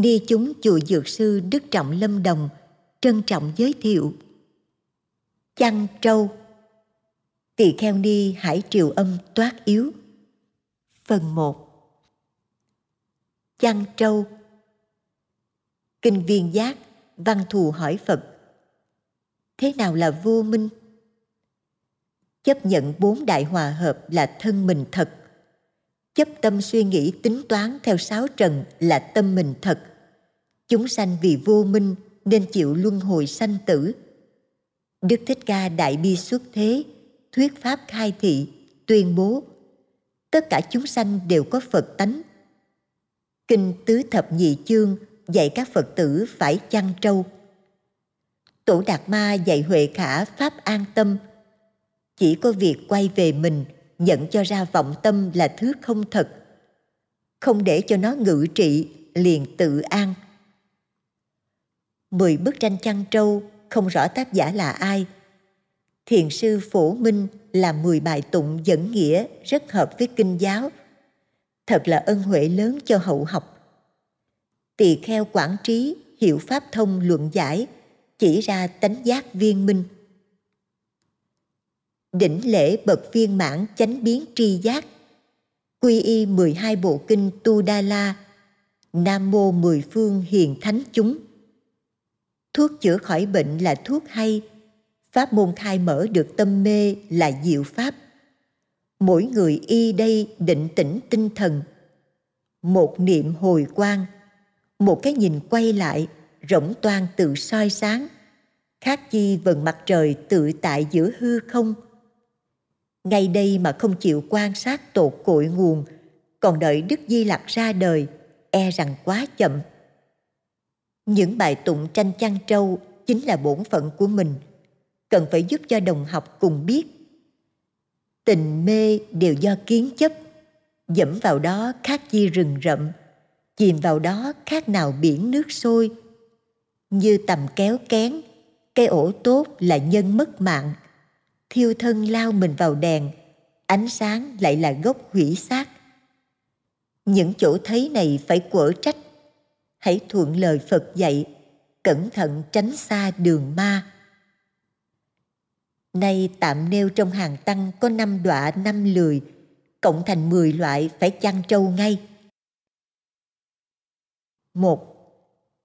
Ni chúng chùa Dược Sư Đức Trọng Lâm Đồng trân trọng giới thiệu. Chăn trâu. Tỳ kheo ni hải triều âm toát yếu. Phần 1 Chăn trâu. Kinh viên giác, Văn thù hỏi Phật. Thế nào là vô minh? Chấp nhận bốn đại hòa hợp là thân mình thật chấp tâm suy nghĩ tính toán theo sáu trần là tâm mình thật. Chúng sanh vì vô minh nên chịu luân hồi sanh tử. Đức thích ca đại bi xuất thế, thuyết pháp khai thị, tuyên bố, tất cả chúng sanh đều có phật tánh. Kinh tứ thập nhị chương dạy các phật tử phải chăn trâu. Tổ đạt ma dạy huệ khả pháp an tâm. Chỉ có việc quay về mình nhận cho ra vọng tâm là thứ không thật. Không để cho nó ngự trị, liền tự an. Mười bức tranh chăn trâu, không rõ tác giả là ai. Thiền sư phổ minh là mười bài tụng dẫn nghĩa rất hợp với kinh giáo. Thật là ân huệ lớn cho hậu học. Tỳ kheo quản trí hiệu pháp thông luận giải, chỉ ra tánh giác viên minh đỉnh lễ bậc viên mãn chánh biến tri giác. Quy y 12 bộ kinh Tu Đa La. Nam mô mười phương hiền thánh chúng. Thuốc chữa khỏi bệnh là thuốc hay. Pháp môn khai mở được tâm mê là diệu pháp. Mỗi người y đây định tĩnh tinh thần. Một niệm hồi quang. Một cái nhìn quay lại, rỗng toan tự soi sáng. Khác chi vần mặt trời tự tại giữa hư không ngay đây mà không chịu quan sát tột cội nguồn, còn đợi đức di lặc ra đời e rằng quá chậm. Những bài tụng tranh chăn trâu chính là bổn phận của mình, cần phải giúp cho đồng học cùng biết. Tình mê đều do kiến chấp, dẫm vào đó khác chi rừng rậm, chìm vào đó khác nào biển nước sôi. Như tầm kéo kén cây ổ tốt là nhân mất mạng thiêu thân lao mình vào đèn, ánh sáng lại là gốc hủy xác. Những chỗ thấy này phải quở trách. Hãy thuận lời phật dạy, cẩn thận tránh xa đường ma. Nay tạm nêu trong hàng tăng có năm đọa năm lười, cộng thành mười loại phải chăn trâu ngay. Một,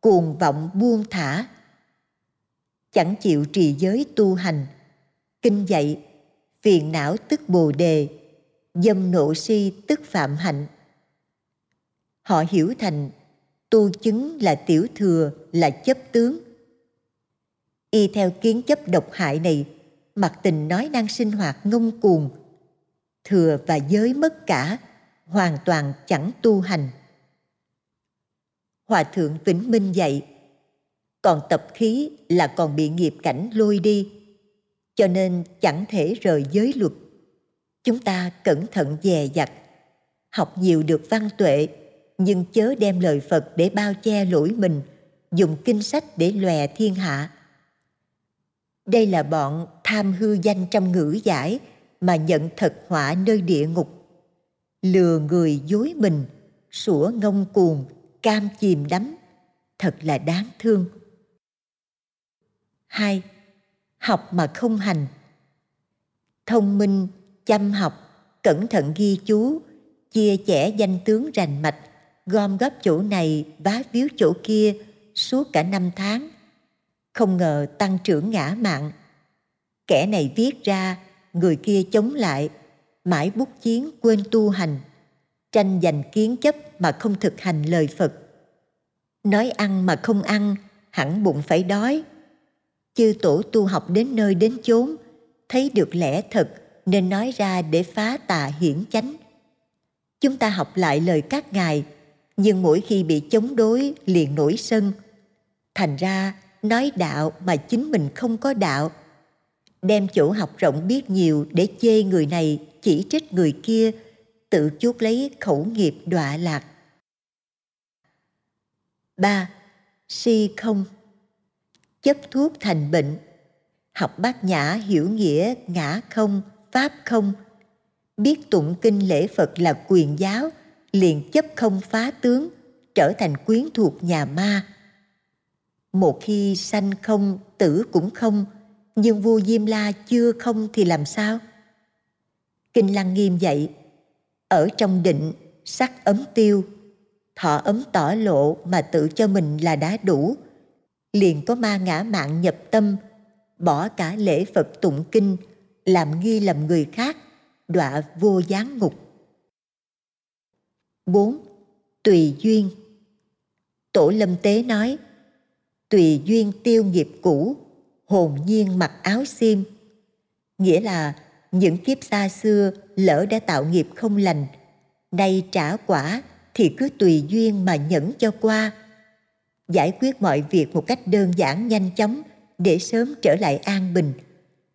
cuồng vọng buông thả. Chẳng chịu trì giới tu hành kinh dạy, phiền não tức bồ đề, dâm nộ si tức phạm hạnh. Họ hiểu thành, tu chứng là tiểu thừa, là chấp tướng. Y theo kiến chấp độc hại này mặc tình nói năng sinh hoạt ngông cuồng, thừa và giới mất cả, hoàn toàn chẳng tu hành. Hòa thượng vĩnh minh dạy, còn tập khí là còn bị nghiệp cảnh lôi đi cho nên chẳng thể rời giới luật. Chúng ta cẩn thận dè dặt, học nhiều được văn tuệ, nhưng chớ đem lời phật để bao che lỗi mình, dùng kinh sách để lòe thiên hạ. Đây là bọn tham hư danh trong ngữ giải mà nhận thật họa nơi địa ngục. Lừa người dối mình, sủa ngông cuồng, cam chìm đắm. Thật là đáng thương. Hai học mà không hành. Thông minh, chăm học, cẩn thận ghi chú, chia chẻ danh tướng rành mạch, gom góp chỗ này, vá víu chỗ kia, suốt cả năm tháng. Không ngờ tăng trưởng ngã mạn. Kẻ này viết ra, người kia chống lại, mãi bút chiến quên tu hành, tranh giành kiến chấp mà không thực hành lời phật. Nói ăn mà không ăn, hẳn bụng phải đói chư tổ tu học đến nơi đến chốn, thấy được lẽ thật, nên nói ra để phá tà hiển chánh. Chúng ta học lại lời các ngài, nhưng mỗi khi bị chống đối liền nổi sân. Thành ra, nói đạo mà chính mình không có đạo, đem chỗ học rộng biết nhiều để chê người này, chỉ trích người kia, tự chuốc lấy khẩu nghiệp đọa lạc. Ba, si không chấp thuốc thành bệnh học bát nhã hiểu nghĩa ngã không pháp không biết tụng kinh lễ phật là quyền giáo liền chấp không phá tướng trở thành quyến thuộc nhà ma. Một khi sanh không, tử cũng không, nhưng vua Diêm La chưa không thì làm sao? Kinh Lăng Nghiêm dạy, ở trong định, sắc ấm tiêu, thọ ấm tỏ lộ mà tự cho mình là đã đủ, liền có ma ngã mạng nhập tâm, bỏ cả lễ Phật tụng kinh, làm nghi lầm người khác, đọa vô gián ngục. 4. Tùy duyên Tổ lâm tế nói, tùy duyên tiêu nghiệp cũ, hồn nhiên mặc áo xiêm. Nghĩa là những kiếp xa xưa lỡ đã tạo nghiệp không lành, nay trả quả thì cứ tùy duyên mà nhẫn cho qua. Giải quyết mọi việc một cách đơn giản nhanh chóng để sớm trở lại an bình,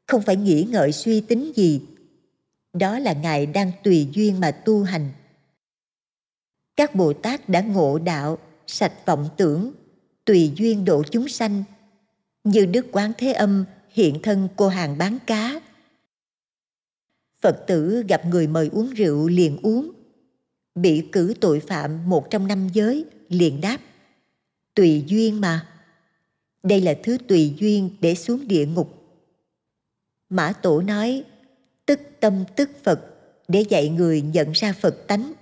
không phải nghĩ ngợi suy tính gì. Đó là Ngài đang tùy duyên mà tu hành. Các Bồ Tát đã ngộ đạo, sạch vọng tưởng, tùy duyên độ chúng sanh, như Đức Quán Thế Âm hiện thân cô hàng bán cá. Phật tử gặp người mời uống rượu liền uống, bị cử tội phạm một trong năm giới liền đáp, tùy duyên mà. Đây là thứ tùy duyên để xuống địa ngục. Mã Tổ nói, tức tâm tức Phật để dạy người nhận ra Phật tánh.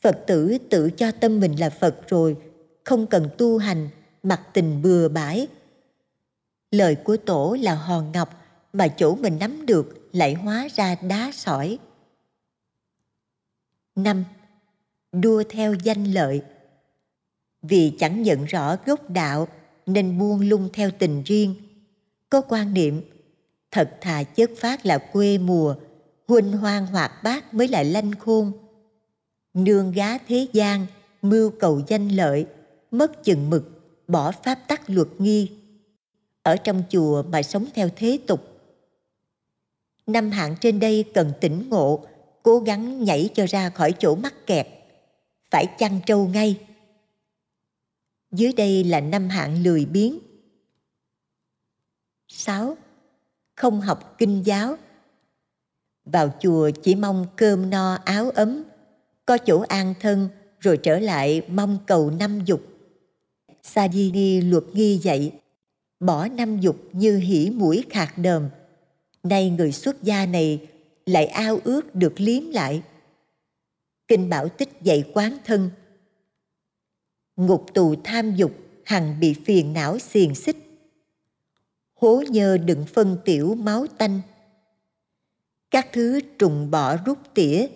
Phật tử tự cho tâm mình là Phật rồi, không cần tu hành, mặc tình bừa bãi. Lời của Tổ là hòn ngọc mà chỗ mình nắm được lại hóa ra đá sỏi. năm Đua theo danh lợi vì chẳng nhận rõ gốc đạo nên buông lung theo tình riêng. Có quan niệm, thật thà chất phát là quê mùa, huỳnh hoang hoạt bát mới là lanh khôn. Nương gá thế gian, mưu cầu danh lợi, mất chừng mực, bỏ pháp tắc luật nghi. Ở trong chùa mà sống theo thế tục. Năm hạng trên đây cần tỉnh ngộ, cố gắng nhảy cho ra khỏi chỗ mắc kẹt. Phải chăn trâu ngay, dưới đây là năm hạng lười biếng. 6. Không học kinh giáo. Vào chùa chỉ mong cơm no áo ấm, có chỗ an thân rồi trở lại mong cầu năm dục. Sajini luật nghi dạy, bỏ năm dục như hỉ mũi khạc đờm. Nay người xuất gia này lại ao ước được liếm lại. Kinh Bảo Tích dạy quán thân, ngục tù tham dục, hằng bị phiền não xiềng xích. Hố nhơ đựng phân tiểu máu tanh. Các thứ trùng bỏ rút tỉa,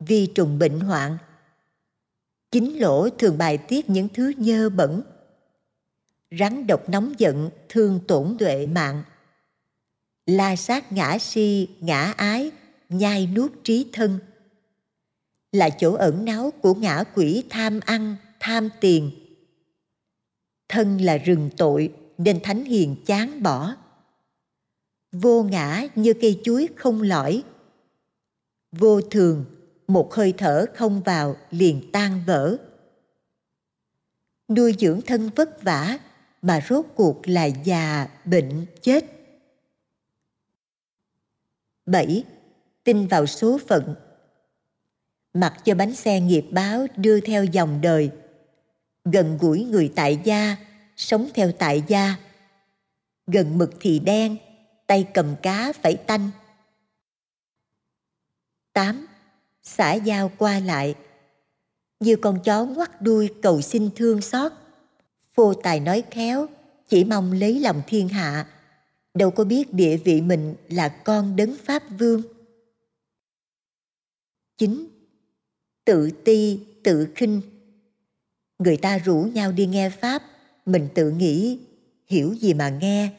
vi trùng bệnh hoạn. Chính lỗ thường bài tiết những thứ nhơ bẩn. Rắn độc nóng giận, thương tổn tuệ mạng. La sát ngã si, ngã ái, nhai nuốt trí thân. Là chỗ ẩn náu của ngã quỷ tham ăn tham tiền. Thân là rừng tội, nên thánh hiền chán bỏ. Vô ngã như cây chuối không lõi. Vô thường, một hơi thở không vào liền tan vỡ. Nuôi dưỡng thân vất vả, mà rốt cuộc là già, bệnh, chết. Bảy, Tin vào số phận. Mặc cho bánh xe nghiệp báo đưa theo dòng đời gần gũi người tại gia sống theo tại gia. Gần mực thì đen tay cầm cá phải tanh. Tám Xã giao qua lại. Như con chó ngoắt đuôi cầu xin thương xót Phô tài nói khéo Chỉ mong lấy lòng thiên hạ. Đâu có biết địa vị mình là con đấng Pháp Vương. Chín Tự ti, tự khinh người ta rủ nhau đi nghe pháp. Mình tự nghĩ hiểu gì mà nghe.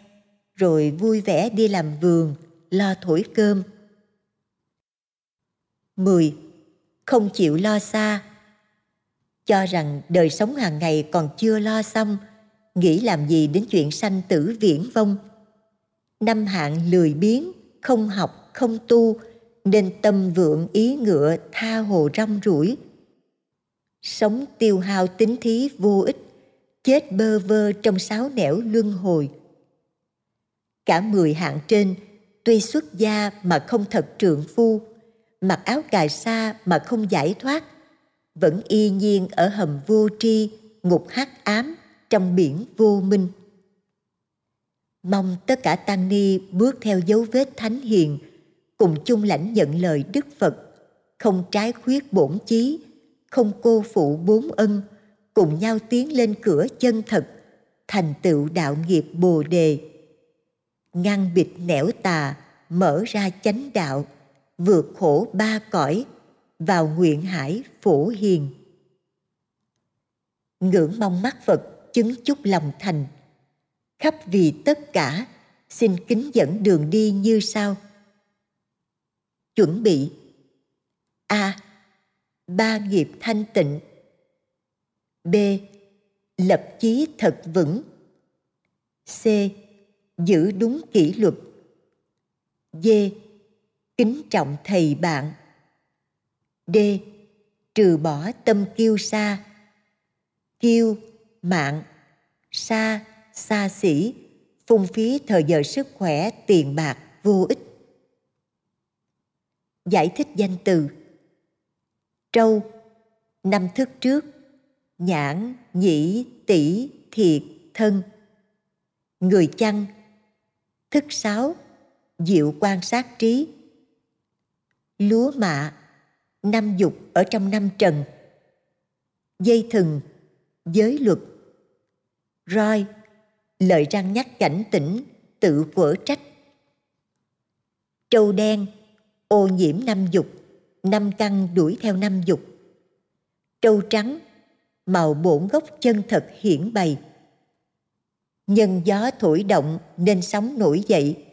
Rồi vui vẻ đi làm vườn lo thổi cơm. 10. Không chịu lo xa. Cho rằng đời sống hàng ngày còn chưa lo xong Nghĩ làm gì đến chuyện sanh tử viễn vong. Năm hạng lười biếng, không học, không tu Nên tâm vượng ý ngựa tha hồ rong rủi sống tiêu hao tính thí vô ích, chết bơ vơ trong sáu nẻo luân hồi. Cả mười hạng trên, tuy xuất gia mà không thật trượng phu, mặc áo cài sa mà không giải thoát, vẫn y nhiên ở hầm vô tri ngục hắc ám trong biển vô minh mong tất cả tăng ni bước theo dấu vết thánh hiền cùng chung lãnh nhận lời đức phật không trái khuyết bổn chí không cô phụ bốn ân, cùng nhau tiến lên cửa chân thật, thành tựu đạo nghiệp bồ đề. Ngăn bịt nẻo tà, mở ra chánh đạo, vượt khổ ba cõi, vào nguyện hải phổ hiền. Ngưỡng mong mắt phật chứng chúc lòng thành. Khắp vì tất cả, xin kính dẫn đường đi như sau. Chuẩn bị. A ba nghiệp thanh tịnh. B. Lập chí thật vững. C. Giữ đúng kỷ luật. D. Kính trọng thầy bạn. D. Trừ bỏ tâm kiêu sa. Kiêu, mạng, sa, xa xỉ, phung phí thời giờ sức khỏe, tiền bạc, vô ích. Giải thích danh từ trâu. Năm thức trước, nhãn, nhĩ tỷ thiệt, thân. Người chăn. Thức sáu, diệu quan sát trí. Lúa mạ. Năm dục ở trong năm trần. Dây thừng. Giới luật. Roi. Lời răng nhắc cảnh tỉnh, tự quở trách. Trâu đen. Ô nhiễm năm dục năm căn đuổi theo năm dục. Trâu trắng, màu bổn gốc chân thật hiển bày. Nhân gió thổi động nên sóng nổi dậy.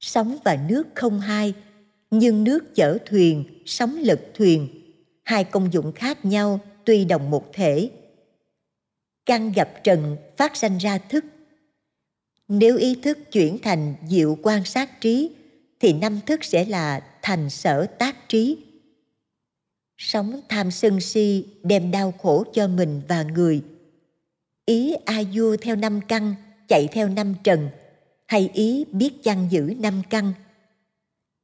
Sóng và nước không hai, nhưng nước chở thuyền, sóng lật thuyền. Hai công dụng khác nhau, tuy đồng một thể. Căn gặp trần phát sanh ra thức. Nếu ý thức chuyển thành diệu quan sát trí, thì năm thức sẽ là thành sở tác trí. Sống tham sân si đem đau khổ cho mình và người. Ý a vua theo năm căn, chạy theo năm trần, hay ý biết chăn giữ năm căn?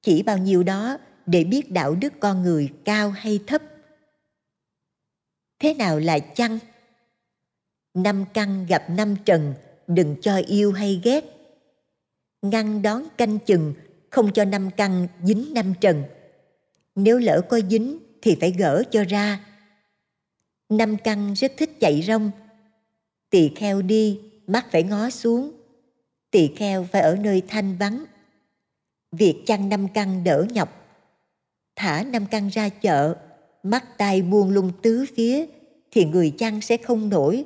Chỉ bao nhiêu đó để biết đạo đức con người cao hay thấp? Thế nào là chăn năm căn gặp năm trần, đừng cho yêu hay ghét. Ngăn đón canh chừng không cho năm căn dính năm trần. Nếu lỡ có dính thì phải gỡ cho ra. Năm căn rất thích chạy rong. Tỳ kheo đi, mắt phải ngó xuống. Tỳ kheo phải ở nơi thanh vắng. Việc chăn năm căn đỡ nhọc. Thả năm căn ra chợ, mắt tai buông lung tứ phía, thì người chăn sẽ không nổi.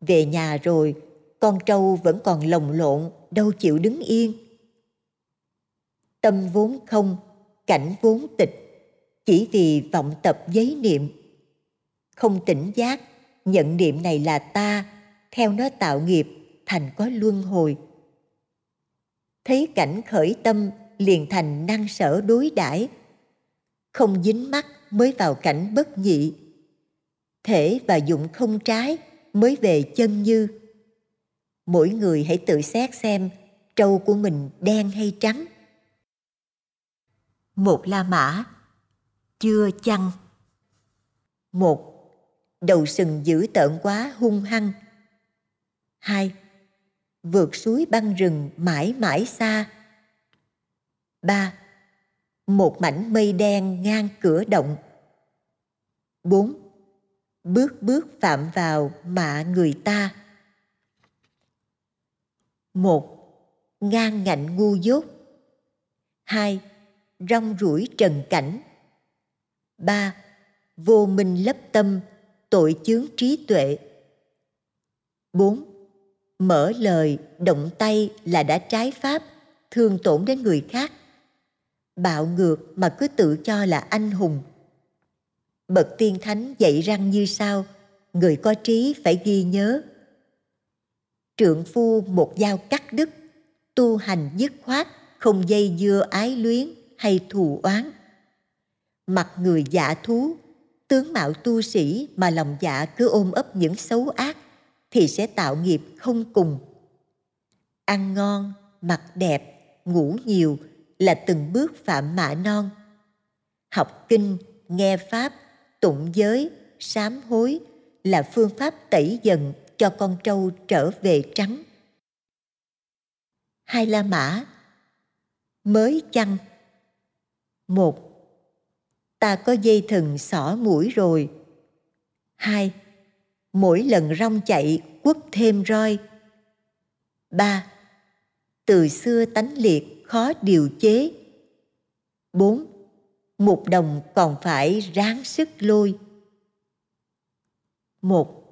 Về nhà rồi, con trâu vẫn còn lồng lộn, đâu chịu đứng yên tâm vốn không, cảnh vốn tịch. Chỉ vì vọng tập giấy niệm. Không tỉnh giác, nhận niệm này là ta, theo nó tạo nghiệp, thành có luân hồi. Thấy cảnh khởi tâm, liền thành năng sở đối đãi. Không dính mắt mới vào cảnh bất nhị. Thể và dụng không trái mới về chân như. Mỗi người hãy tự xét xem, trâu của mình đen hay trắng một la mã, chưa chăng? Một, đầu sừng dữ tợn quá, hung hăng. Hai, vượt suối băng rừng mãi mãi xa. Ba, một mảnh mây đen ngang cửa động. Bốn, bước bước phạm vào mạ người ta. Một, ngang ngạnh ngu dốt. Hai rong ruổi trần cảnh. Ba, vô minh lấp tâm, tội chướng trí tuệ. Bốn, mở lời, động tay là đã trái pháp, thương tổn đến người khác. Bạo ngược mà cứ tự cho là anh hùng. Bậc tiên thánh dạy răng như sau, người có trí phải ghi nhớ. Trượng phu một dao cắt đứt, tu hành dứt khoát, không dây dưa ái luyến hay thù oán. Mặt người giả thú, tướng mạo tu sĩ mà lòng dạ cứ ôm ấp những xấu ác thì sẽ tạo nghiệp không cùng. Ăn ngon, mặc đẹp, ngủ nhiều là từng bước phạm mạ non. Học kinh, nghe pháp, tụng giới, sám hối là phương pháp tẩy dần cho con trâu trở về trắng. Hai la mã. Mới chăng một, ta có dây thừng xỏ mũi rồi. Hai, mỗi lần rong chạy, quất thêm roi. Ba, từ xưa tánh liệt, khó điều chế. Bốn, một đồng còn phải ráng sức lôi. Một,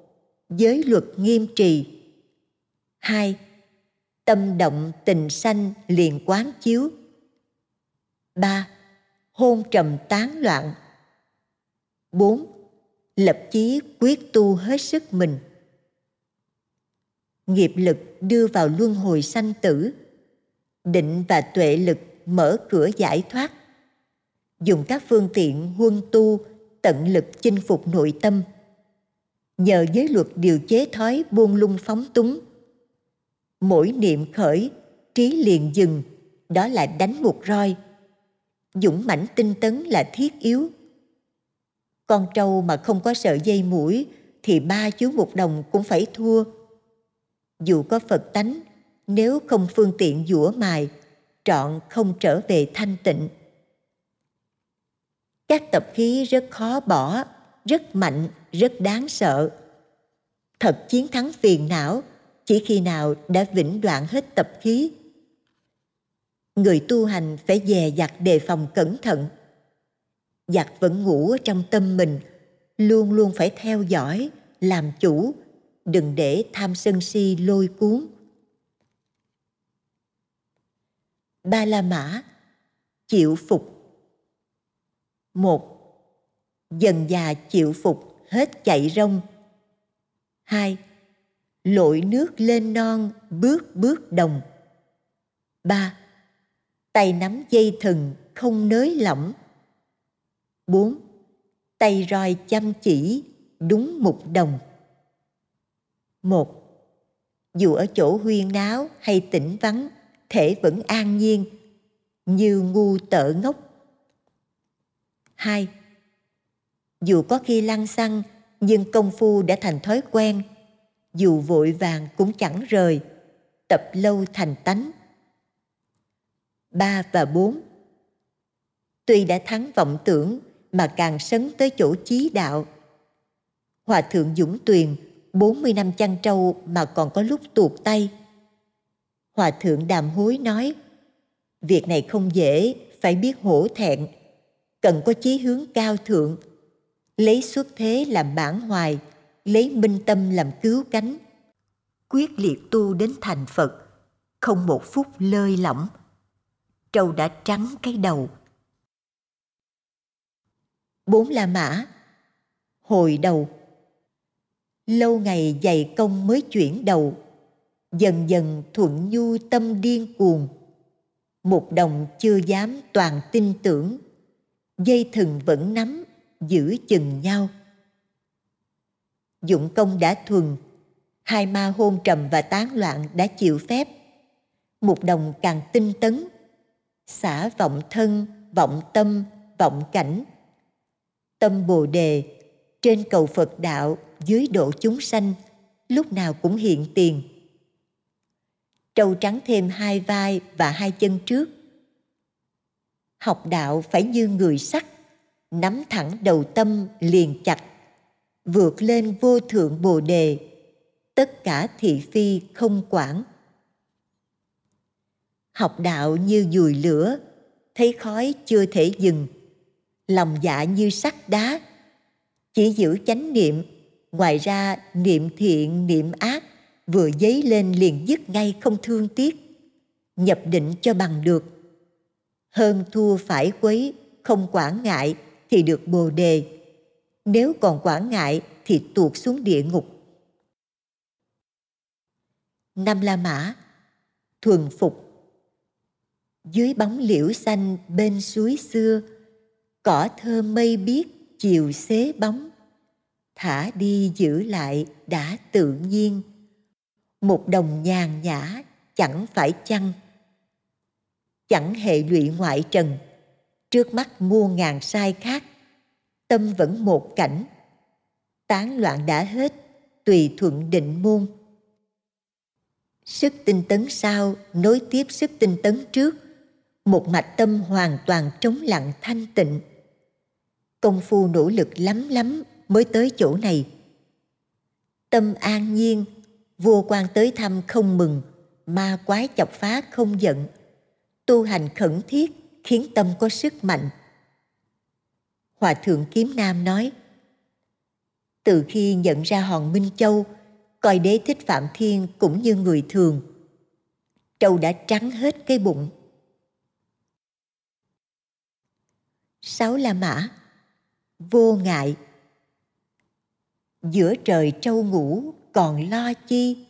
giới luật nghiêm trì. Hai, tâm động tình sanh liền quán chiếu. Ba hôn trầm tán loạn. Bốn, lập chí quyết tu hết sức mình. Nghiệp lực đưa vào luân hồi sanh tử. Định và tuệ lực mở cửa giải thoát. Dùng các phương tiện huân tu, tận lực chinh phục nội tâm. Nhờ giới luật điều chế thói buông lung phóng túng. Mỗi niệm khởi, trí liền dừng, đó là đánh một roi dũng mãnh tinh tấn là thiết yếu. Con trâu mà không có sợi dây mũi thì ba chú một đồng cũng phải thua. Dù có phật tánh, nếu không phương tiện dũa mài, trọn không trở về thanh tịnh. Các tập khí rất khó bỏ, rất mạnh, rất đáng sợ. Thật chiến thắng phiền não, chỉ khi nào đã vĩnh đoạn hết tập khí người tu hành phải dè dặt đề phòng cẩn thận. Giặc vẫn ngủ trong tâm mình, luôn luôn phải theo dõi, làm chủ, đừng để tham sân si lôi cuốn. Ba la mã chịu phục. Một, dần già chịu phục, hết chạy rông hai, lội nước lên non, bước bước đồng. Ba tay nắm dây thừng không nới lỏng. Bốn, tay roi chăm chỉ đúng mục đồng. Một, dù ở chỗ huyên náo hay tĩnh vắng, thể vẫn an nhiên, như ngu tợ ngốc. Hai, dù có khi lăng xăng, nhưng công phu đã thành thói quen, dù vội vàng cũng chẳng rời, tập lâu thành tánh ba và bốn. Tuy đã thắng vọng tưởng mà càng sấn tới chỗ chí đạo. Hòa thượng dũng tuyền 40 năm chăn trâu mà còn có lúc tuột tay. Hòa thượng đàm hối nói, việc này không dễ, phải biết hổ thẹn. Cần có chí hướng cao thượng. Lấy xuất thế làm bản hoài, lấy minh tâm làm cứu cánh. Quyết liệt tu đến thành phật, không một phút lơi lỏng trâu đã trắng cái đầu. Bốn la mã, hồi đầu. Lâu ngày dày công mới chuyển đầu, dần dần thuận nhu tâm điên cuồng. Một đồng chưa dám toàn tin tưởng, dây thừng vẫn nắm, giữ chừng nhau. Dụng công đã thuần, hai ma hôn trầm và tán loạn đã chịu phép. Một đồng càng tinh tấn xả vọng thân, vọng tâm, vọng cảnh. Tâm bồ đề, trên cầu phật đạo, dưới độ chúng sanh, lúc nào cũng hiện tiền. Trâu trắng thêm hai vai và hai chân trước. Học đạo phải như người sắt, nắm thẳng đầu tâm liền chặt, vượt lên vô thượng bồ đề. Tất cả thị phi không quản học đạo như dùi lửa, thấy khói chưa thể dừng. Lòng dạ như sắt đá, chỉ giữ chánh niệm, ngoài ra niệm thiện, niệm ác, vừa dấy lên liền dứt ngay không thương tiếc, nhập định cho bằng được. Hơn thua phải quấy, không quản ngại thì được bồ đề, nếu còn quản ngại thì tuột xuống địa ngục. Năm la mã, thuần phục dưới bóng liễu xanh bên suối xưa, cỏ thơm mây biếc chiều xế bóng. Thả đi giữ lại đã tự nhiên, một đồng nhàn nhã chẳng phải chăng? Chẳng hệ lụy ngoại trần, trước mắt muôn ngàn sai khác, tâm vẫn một cảnh. Tán loạn đã hết, tùy thuận định môn. Sức tinh tấn sau, nối tiếp sức tinh tấn trước một mạch tâm hoàn toàn trống lặng thanh tịnh. Công phu nỗ lực lắm lắm mới tới chỗ này. Tâm an nhiên, vua quan tới thăm không mừng, ma quái chọc phá không giận. Tu hành khẩn thiết khiến tâm có sức mạnh. Hòa thượng kiếm nam nói, từ khi nhận ra hòn minh châu, coi đế thích phạm thiên cũng như người thường. Trâu đã trắng hết cái bụng. Sáu la mã. Vô ngại. Giữa trời trâu ngủ còn lo chi?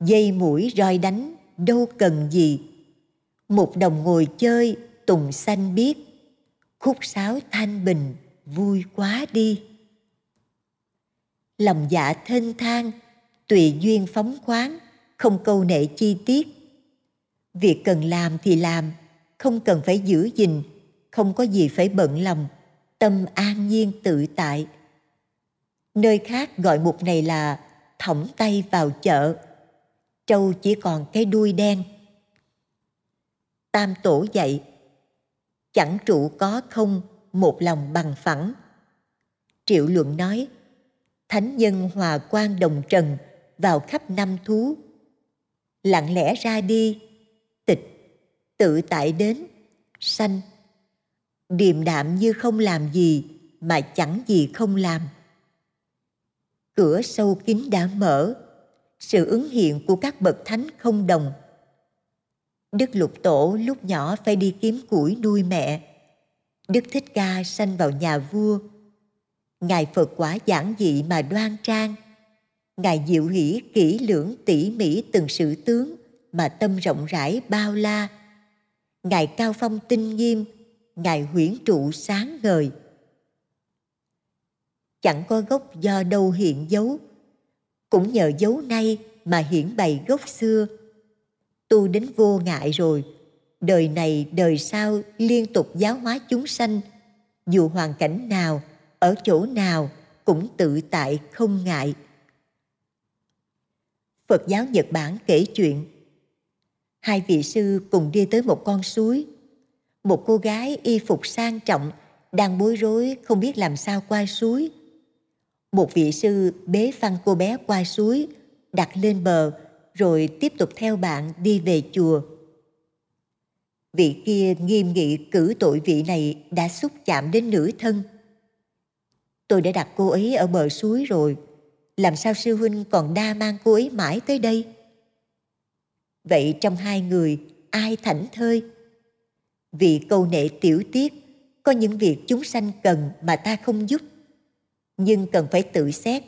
Dây mũi roi đánh đâu cần gì? Một đồng ngồi chơi tùng xanh biết. Khúc sáo thanh bình vui quá đi. Lòng dạ thênh thang, tùy duyên phóng khoáng, không câu nệ chi tiết. Việc cần làm thì làm, không cần phải giữ gìn không có gì phải bận lòng, tâm an nhiên tự tại. Nơi khác gọi mục này là thõng tay vào chợ, trâu chỉ còn cái đuôi đen. Tam tổ dạy, chẳng trụ có không một lòng bằng phẳng. Triệu luận nói, thánh nhân hòa quan đồng trần vào khắp năm thú. Lặng lẽ ra đi, tịch, tự tại đến, sanh điềm đạm như không làm gì mà chẳng gì không làm. Cửa sâu kín đã mở, sự ứng hiện của các bậc thánh không đồng. Đức lục tổ lúc nhỏ phải đi kiếm củi nuôi mẹ. Đức thích ca sanh vào nhà vua. Ngài phật quả giản dị mà đoan trang. Ngài diệu hỷ kỹ lưỡng tỉ mỉ từng sự tướng mà tâm rộng rãi bao la. Ngài cao phong tinh nghiêm ngài huyễn trụ sáng ngời. Chẳng có gốc do đâu hiện dấu. Cũng nhờ dấu nay mà hiển bày gốc xưa. Tu đến vô ngại rồi. Đời này đời sau liên tục giáo hóa chúng sanh. Dù hoàn cảnh nào, ở chỗ nào cũng tự tại không ngại. Phật giáo nhật bản kể chuyện. Hai vị sư cùng đi tới một con suối một cô gái y phục sang trọng, đang bối rối không biết làm sao qua suối. Một vị sư bế phăng cô bé qua suối, đặt lên bờ, rồi tiếp tục theo bạn đi về chùa. Vị kia nghiêm nghị cử tội vị này đã xúc chạm đến nữ thân. Tôi đã đặt cô ấy ở bờ suối rồi, làm sao sư huynh còn đa mang cô ấy mãi tới đây? Vậy trong hai người, ai thảnh thơi? Vì câu nệ tiểu tiết, có những việc chúng sanh cần mà ta không giúp. Nhưng cần phải tự xét,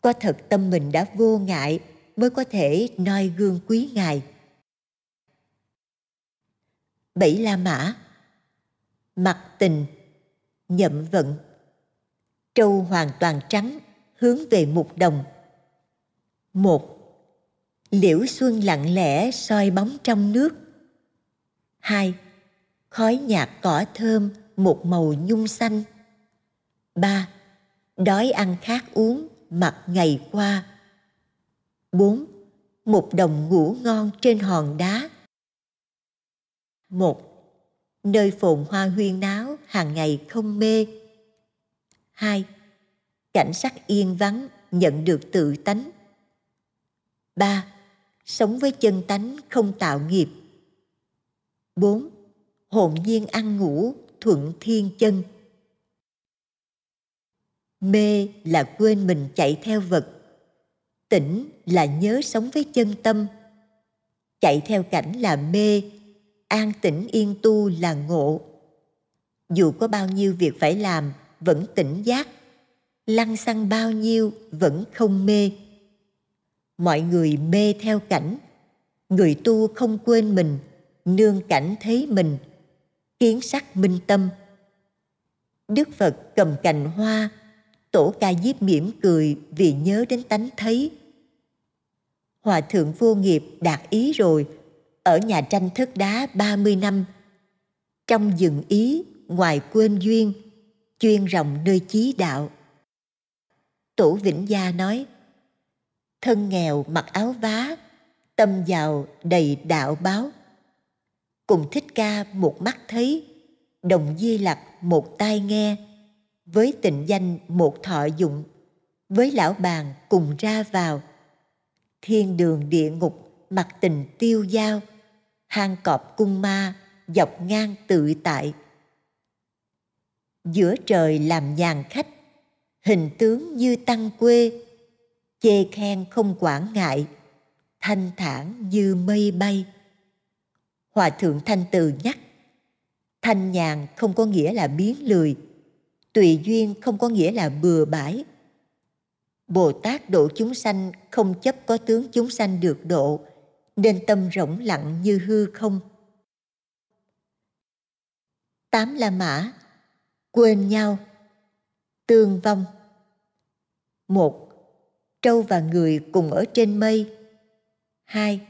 có thật tâm mình đã vô ngại mới có thể noi gương quý ngài. Bảy la mã. Mặt tình, nhậm vận. Trâu hoàn toàn trắng, hướng về mục đồng. Một. Liễu xuân lặng lẽ soi bóng trong nước. Hai khói nhạt cỏ thơm, một màu nhung xanh. Ba, đói ăn khát uống mặt ngày qua. Bốn, một đồng ngủ ngon trên hòn đá. Một, nơi phồn hoa huyên náo hàng ngày không mê. Hai, cảnh sắc yên vắng, nhận được tự tánh. Ba, sống với chân tánh không tạo nghiệp. Bốn hồn nhiên ăn ngủ thuận thiên chân. Mê là quên mình chạy theo vật. Tỉnh là nhớ sống với chân tâm. Chạy theo cảnh là mê, an tĩnh yên tu là ngộ. Dù có bao nhiêu việc phải làm, vẫn tỉnh giác. Lăng xăng bao nhiêu, vẫn không mê. Mọi người mê theo cảnh. Người tu không quên mình, nương cảnh thấy mình kiến sắc minh tâm. Đức phật cầm cành hoa, tổ ca diếp mỉm cười vì nhớ đến tánh thấy. Hòa thượng vô nghiệp đạt ý rồi, ở nhà tranh thất đá 30 năm. Trong dừng ý, ngoài quên duyên, chuyên rộng nơi chí đạo. Tổ vĩnh gia nói, thân nghèo mặc áo vá, tâm giàu đầy đạo báo cùng thích ca một mắt thấy, đồng di lặc một tai nghe, với tịnh danh một thọ dụng, với lão bàn cùng ra vào. Thiên đường địa ngục, mặt tình tiêu giao, hang cọp cung ma, dọc ngang tự tại. Giữa trời làm nhàn khách, hình tướng như tăng quê, chê khen không quản ngại, thanh thản như mây bay hòa thượng thanh từ nhắc, thanh nhàn không có nghĩa là biến lười, tùy duyên không có nghĩa là bừa bãi. Bồ tát độ chúng sanh không chấp có tướng chúng sanh được độ, nên tâm rỗng lặng như hư không. Tám la mã, quên nhau. Tương vong. Một, trâu và người cùng ở trên mây. Hai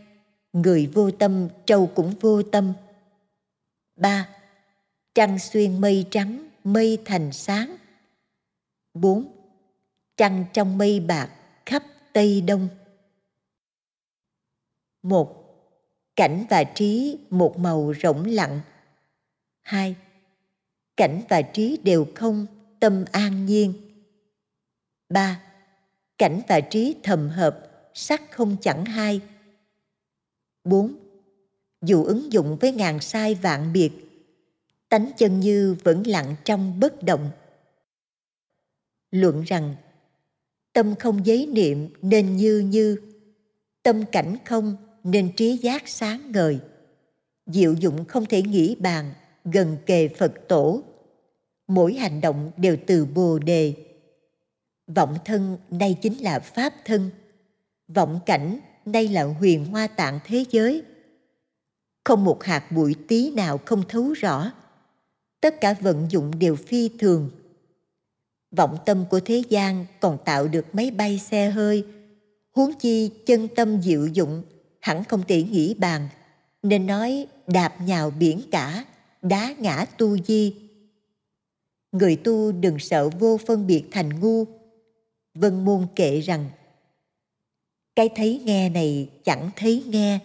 người vô tâm, trâu cũng vô tâm. Ba, trăng xuyên mây trắng, mây thành sáng. Bốn, trăng trong mây bạc, khắp tây đông. Một, cảnh và trí một màu rỗng lặng. Hai, cảnh và trí đều không, tâm an nhiên. Ba, cảnh và trí thầm hợp, sắc không chẳng hai bốn. Dù ứng dụng với ngàn sai vạn biệt, tánh chân như vẫn lặng trong bất động. Luận rằng, tâm không giấy niệm nên như như, tâm cảnh không nên trí giác sáng ngời. Diệu dụng không thể nghĩ bàn gần kề phật tổ. Mỗi hành động đều từ bồ đề. Vọng thân nay chính là pháp thân. Vọng cảnh nay là huyền hoa tạng thế giới. Không một hạt bụi tí nào không thấu rõ. Tất cả vận dụng đều phi thường. Vọng tâm của thế gian còn tạo được máy bay xe hơi. Huống chi chân tâm diệu dụng, hẳn không thể nghĩ bàn. Nên nói, đạp nhào biển cả, đá ngã tu di. Người tu đừng sợ vô phân biệt thành ngu. Vân môn kệ rằng cái thấy nghe này chẳng thấy nghe.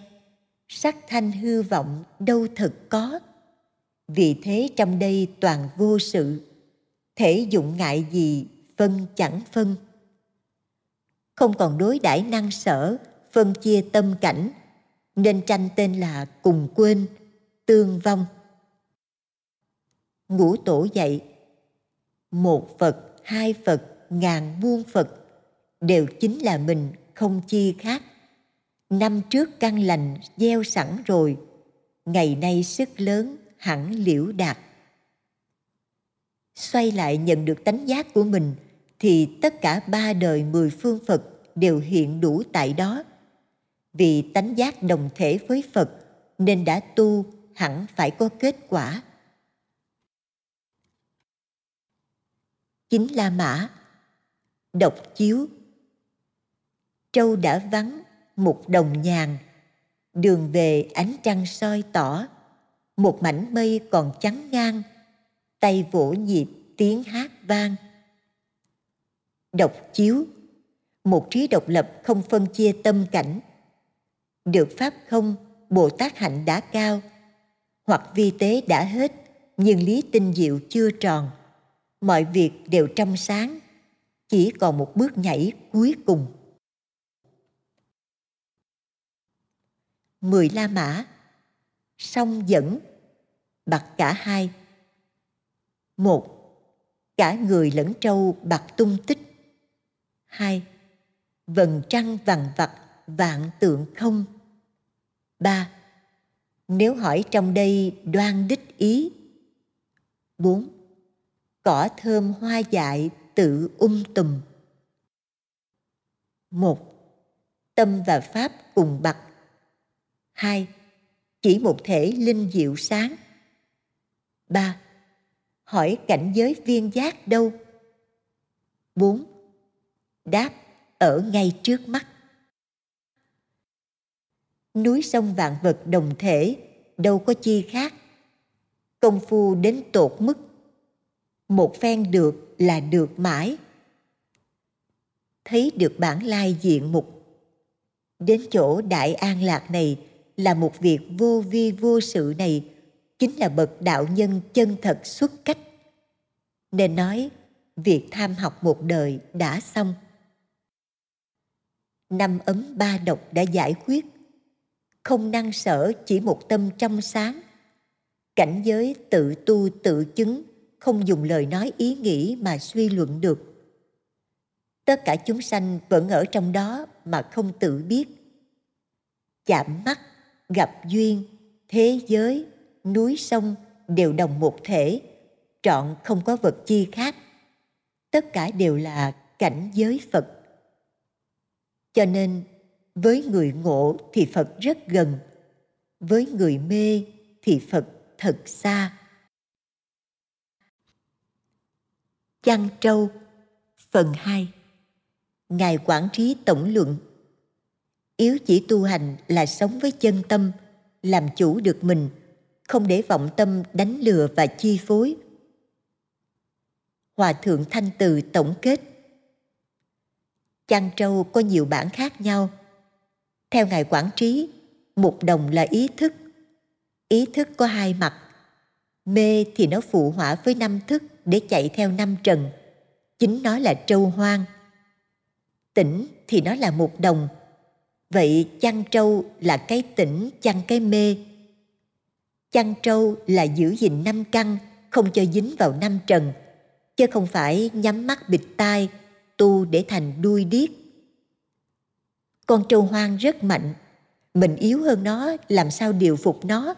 Sắc thanh hư vọng đâu thật có. Vì thế trong đây toàn vô sự. Thể dụng ngại gì phân chẳng phân. Không còn đối đãi năng sở, phân chia tâm cảnh. Nên tranh tên là cùng quên, tương vong. Ngũ tổ dạy, một phật, hai phật, ngàn muôn phật đều chính là mình không chi khác. Năm trước căn lành gieo sẵn rồi, ngày nay sức lớn hẳn liễu đạt. Xoay lại nhận được tánh giác của mình, thì tất cả ba đời mười phương phật đều hiện đủ tại đó. Vì tánh giác đồng thể với phật, nên đã tu hẳn phải có kết quả. Chính la mã, độc chiếu trâu đã vắng một đồng nhàn. Đường về ánh trăng soi tỏ, một mảnh mây còn trắng ngang, tay vỗ nhịp tiếng hát vang. Độc chiếu, một trí độc lập không phân chia tâm cảnh. Được pháp không, bồ tát hạnh đã cao. Hoặc vi tế đã hết, nhưng lý tinh diệu chưa tròn. Mọi việc đều trong sáng, chỉ còn một bước nhảy cuối cùng. mười la mã. Song dẫn, bạc cả hai. Một, cả người lẫn trâu bạc tung tích. Hai vần trăng vằn vặt, vạn tượng không. Ba, nếu hỏi trong đây đoan đích ý. Bốn, cỏ thơm hoa dại tự um tùm. Một, tâm và pháp cùng bạc. 2. Chỉ một thể linh diệu sáng. 3. Hỏi cảnh giới viên giác đâu? 4. Đáp ở ngay trước mắt. Núi sông vạn vật đồng thể, đâu có chi khác. Công phu đến tột mức. Một phen được là được mãi. Thấy được bản lai diện mục. Đến chỗ đại an lạc này, là một việc vô vi vô sự này, chính là bậc đạo nhân chân thật xuất cách. Nên nói, việc tham học một đời đã xong. Năm ấm ba độc đã giải quyết. Không năng sở chỉ một tâm trong sáng. Cảnh giới tự tu tự chứng, không dùng lời nói ý nghĩ mà suy luận được. Tất cả chúng sanh vẫn ở trong đó mà không tự biết. Chạm mắt gặp duyên, thế giới, núi sông đều đồng một thể, trọn không có vật chi khác. Tất cả đều là cảnh giới phật. Cho nên, với người ngộ thì phật rất gần, với người mê thì phật thật xa. Chăn Trâu, Phần 2 Ngài quản trí tổng luận. Yếu chỉ tu hành là sống với chân tâm, Làm chủ được mình, Không để vọng tâm đánh lừa và chi phối Hòa Thượng Thanh Từ tổng kết Chăn trâu có nhiều bản khác nhau Theo Ngài quản trí, Một đồng là ý thức Ý thức có hai mặt Mê thì nó phụ họa với năm thức để chạy theo năm trần. Chính nó là trâu hoang. Tỉnh thì nó là một đồng. Vậy chăn trâu là cái tỉnh chăn cái mê. Chăn trâu là giữ gìn năm căn, không cho dính vào năm trần, chứ không phải nhắm mắt bịt tai, tu để thành đuôi điếc. Con trâu hoang rất mạnh, mình yếu hơn nó làm sao điều phục nó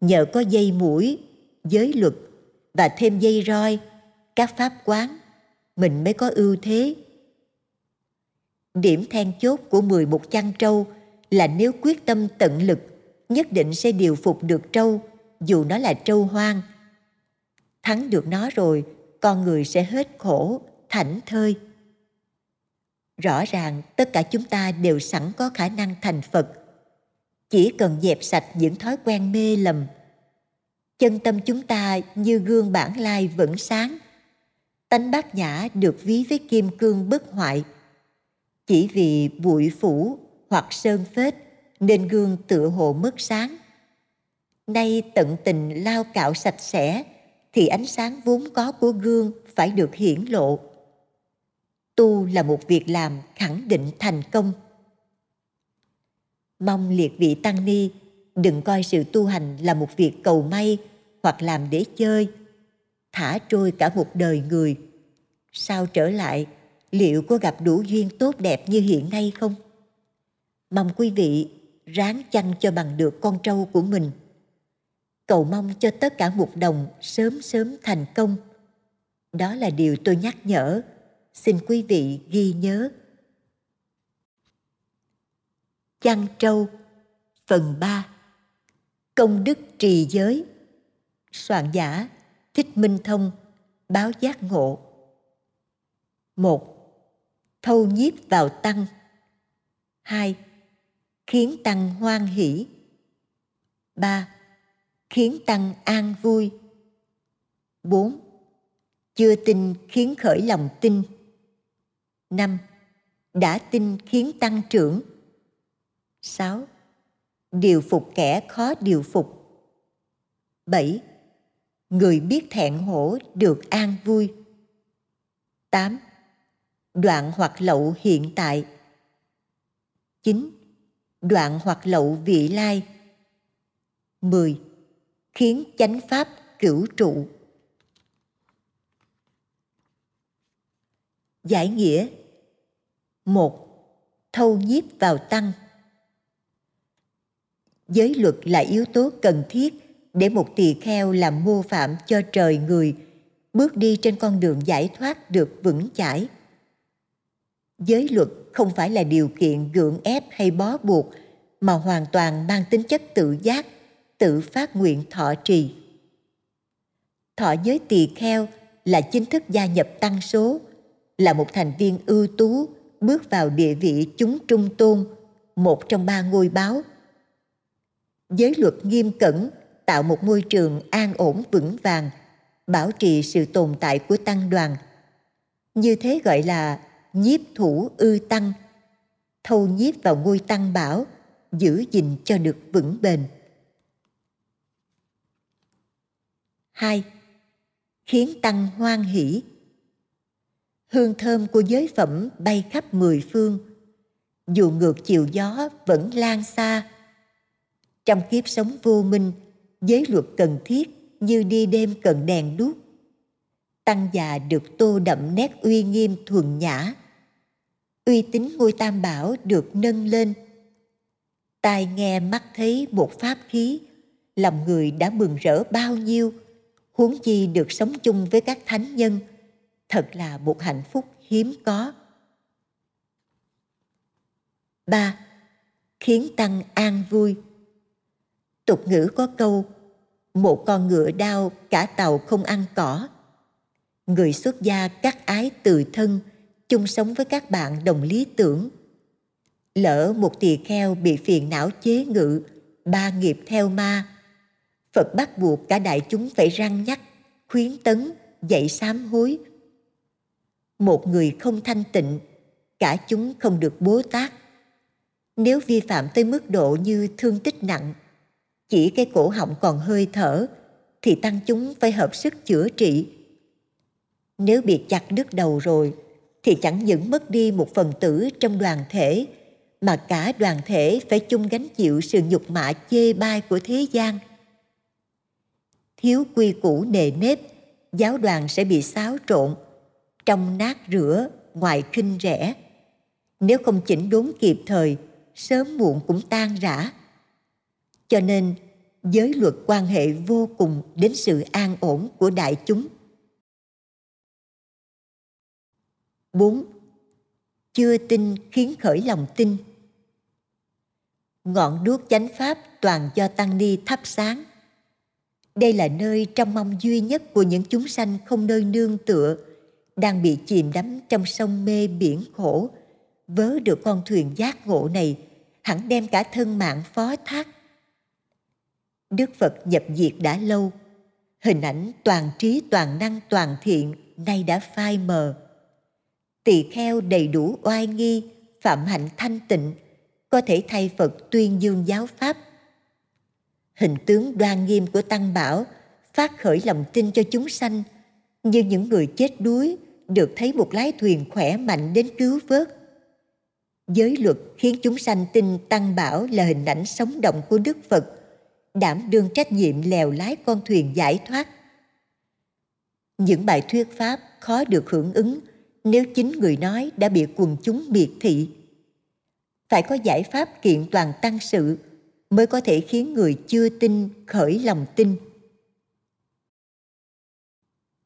nhờ có dây mũi, giới luật và thêm dây roi, các pháp quán, mình mới có ưu thế. Điểm then chốt của 11 chăn trâu là nếu quyết tâm tận lực, nhất định sẽ điều phục được trâu, dù nó là trâu hoang. Thắng được nó rồi, con người sẽ hết khổ, thảnh thơi. Rõ ràng tất cả chúng ta đều sẵn có khả năng thành Phật chỉ cần dẹp sạch những thói quen mê lầm chân tâm chúng ta như gương bản lai vẫn sáng tánh bát nhã được ví với kim cương bất hoại chỉ vì bụi phủ hoặc sơn phết, nên gương tựa hồ mất sáng. Nay tận tình lao cạo sạch sẽ, thì ánh sáng vốn có của gương phải được hiển lộ. Tu là một việc làm khẳng định thành công. Mong liệt vị tăng ni đừng coi sự tu hành là một việc cầu may hoặc làm để chơi, thả trôi cả một đời người. Sao trở lại liệu có gặp đủ duyên tốt đẹp như hiện nay không? Mong quý vị ráng chăn cho bằng được con trâu của mình. Cầu mong cho tất cả một đồng sớm sớm thành công. Đó là điều tôi nhắc nhở. Xin quý vị ghi nhớ. Chăn trâu, phần 3 công đức trì giới. Soạn giả thích minh thông, báo giác ngộ. Một thâu nhiếp vào tăng. Hai, khiến tăng hoan hỷ. Ba, khiến tăng an vui. Bốn, chưa tin khiến khởi lòng tin. Năm, đã tin khiến tăng trưởng. Sáu, điều phục kẻ khó điều phục. Bảy, người biết thẹn hổ được an vui. 8. Đoạn hoặc lậu hiện tại. 9. Đoạn hoặc lậu vị lai. 10. Khiến chánh pháp cửu trụ. Giải nghĩa một Thâu nhiếp vào tăng Giới luật là yếu tố cần thiết để một tỳ kheo làm mô phạm cho trời người, bước đi trên con đường giải thoát được vững chãi giới luật không phải là điều kiện gượng ép hay bó buộc, mà hoàn toàn mang tính chất tự giác, tự phát nguyện thọ trì thọ giới tỳ kheo là chính thức gia nhập tăng số, là một thành viên ưu tú, bước vào địa vị chúng trung tôn, một trong ba ngôi báo giới luật nghiêm cẩn, tạo một môi trường an ổn vững vàng, bảo trì sự tồn tại của tăng đoàn. Như thế gọi là nhiếp thủ ư tăng, thâu nhiếp vào ngôi tăng bảo, giữ gìn cho được vững bền. 2. Khiến tăng hoan hỷ Hương thơm của giới phẩm bay khắp mười phương, dù ngược chiều gió vẫn lan xa. Trong kiếp sống vô minh, giới luật cần thiết như đi đêm cần đèn đuốc. Tăng già được tô đậm nét uy nghiêm thuần nhã. Uy tín ngôi tam bảo được nâng lên. Tai nghe mắt thấy một pháp khí, lòng người đã mừng rỡ bao nhiêu, huống chi được sống chung với các thánh nhân, thật là một hạnh phúc hiếm có. Ba, Khiến tăng an vui Tục ngữ có câu một con ngựa đau cả tàu không ăn cỏ người xuất gia cắt ái từ thân chung sống với các bạn đồng lý tưởng. Lỡ một tỳ kheo bị phiền não chế ngự, ba nghiệp theo ma, phật bắt buộc cả đại chúng phải răng nhắc, khuyến tấn, dạy sám hối. Một người không thanh tịnh, cả chúng không được bố tát nếu vi phạm tới mức độ như thương tích nặng, chỉ cái cổ họng còn hơi thở, thì tăng chúng phải hợp sức chữa trị. Nếu bị chặt đứt đầu rồi thì chẳng những mất đi một phần tử trong đoàn thể, mà cả đoàn thể phải chung gánh chịu sự nhục mạ chê bai của thế gian. Thiếu quy củ nề nếp, giáo đoàn sẽ bị xáo trộn, trong nát rửa, ngoài khinh rẻ. Nếu không chỉnh đốn kịp thời, sớm muộn cũng tan rã. Cho nên, giới luật quan hệ vô cùng đến sự an ổn của đại chúng. 4. Chưa tin khiến khởi lòng tin. Ngọn đuốc chánh pháp toàn do tăng ni thắp sáng. Đây là nơi trong mong duy nhất của những chúng sanh không nơi nương tựa, đang bị chìm đắm trong sông mê biển khổ. Vớ được con thuyền giác ngộ này, hẳn đem cả thân mạng phó thác Đức Phật nhập diệt đã lâu, hình ảnh toàn trí toàn năng toàn thiện nay đã phai mờ. Tỳ kheo đầy đủ oai nghi, phạm hạnh thanh tịnh, có thể thay Phật tuyên dương giáo pháp. Hình tướng đoan nghiêm của Tăng Bảo phát khởi lòng tin cho chúng sanh, như những người chết đuối được thấy một lái thuyền khỏe mạnh đến cứu vớt. Giới luật khiến chúng sanh tin Tăng Bảo là hình ảnh sống động của Đức Phật đảm đương trách nhiệm lèo lái con thuyền giải thoát. Những bài thuyết pháp khó được hưởng ứng nếu chính người nói đã bị quần chúng miệt thị. Phải có giải pháp kiện toàn tăng sự mới có thể khiến người chưa tin khởi lòng tin.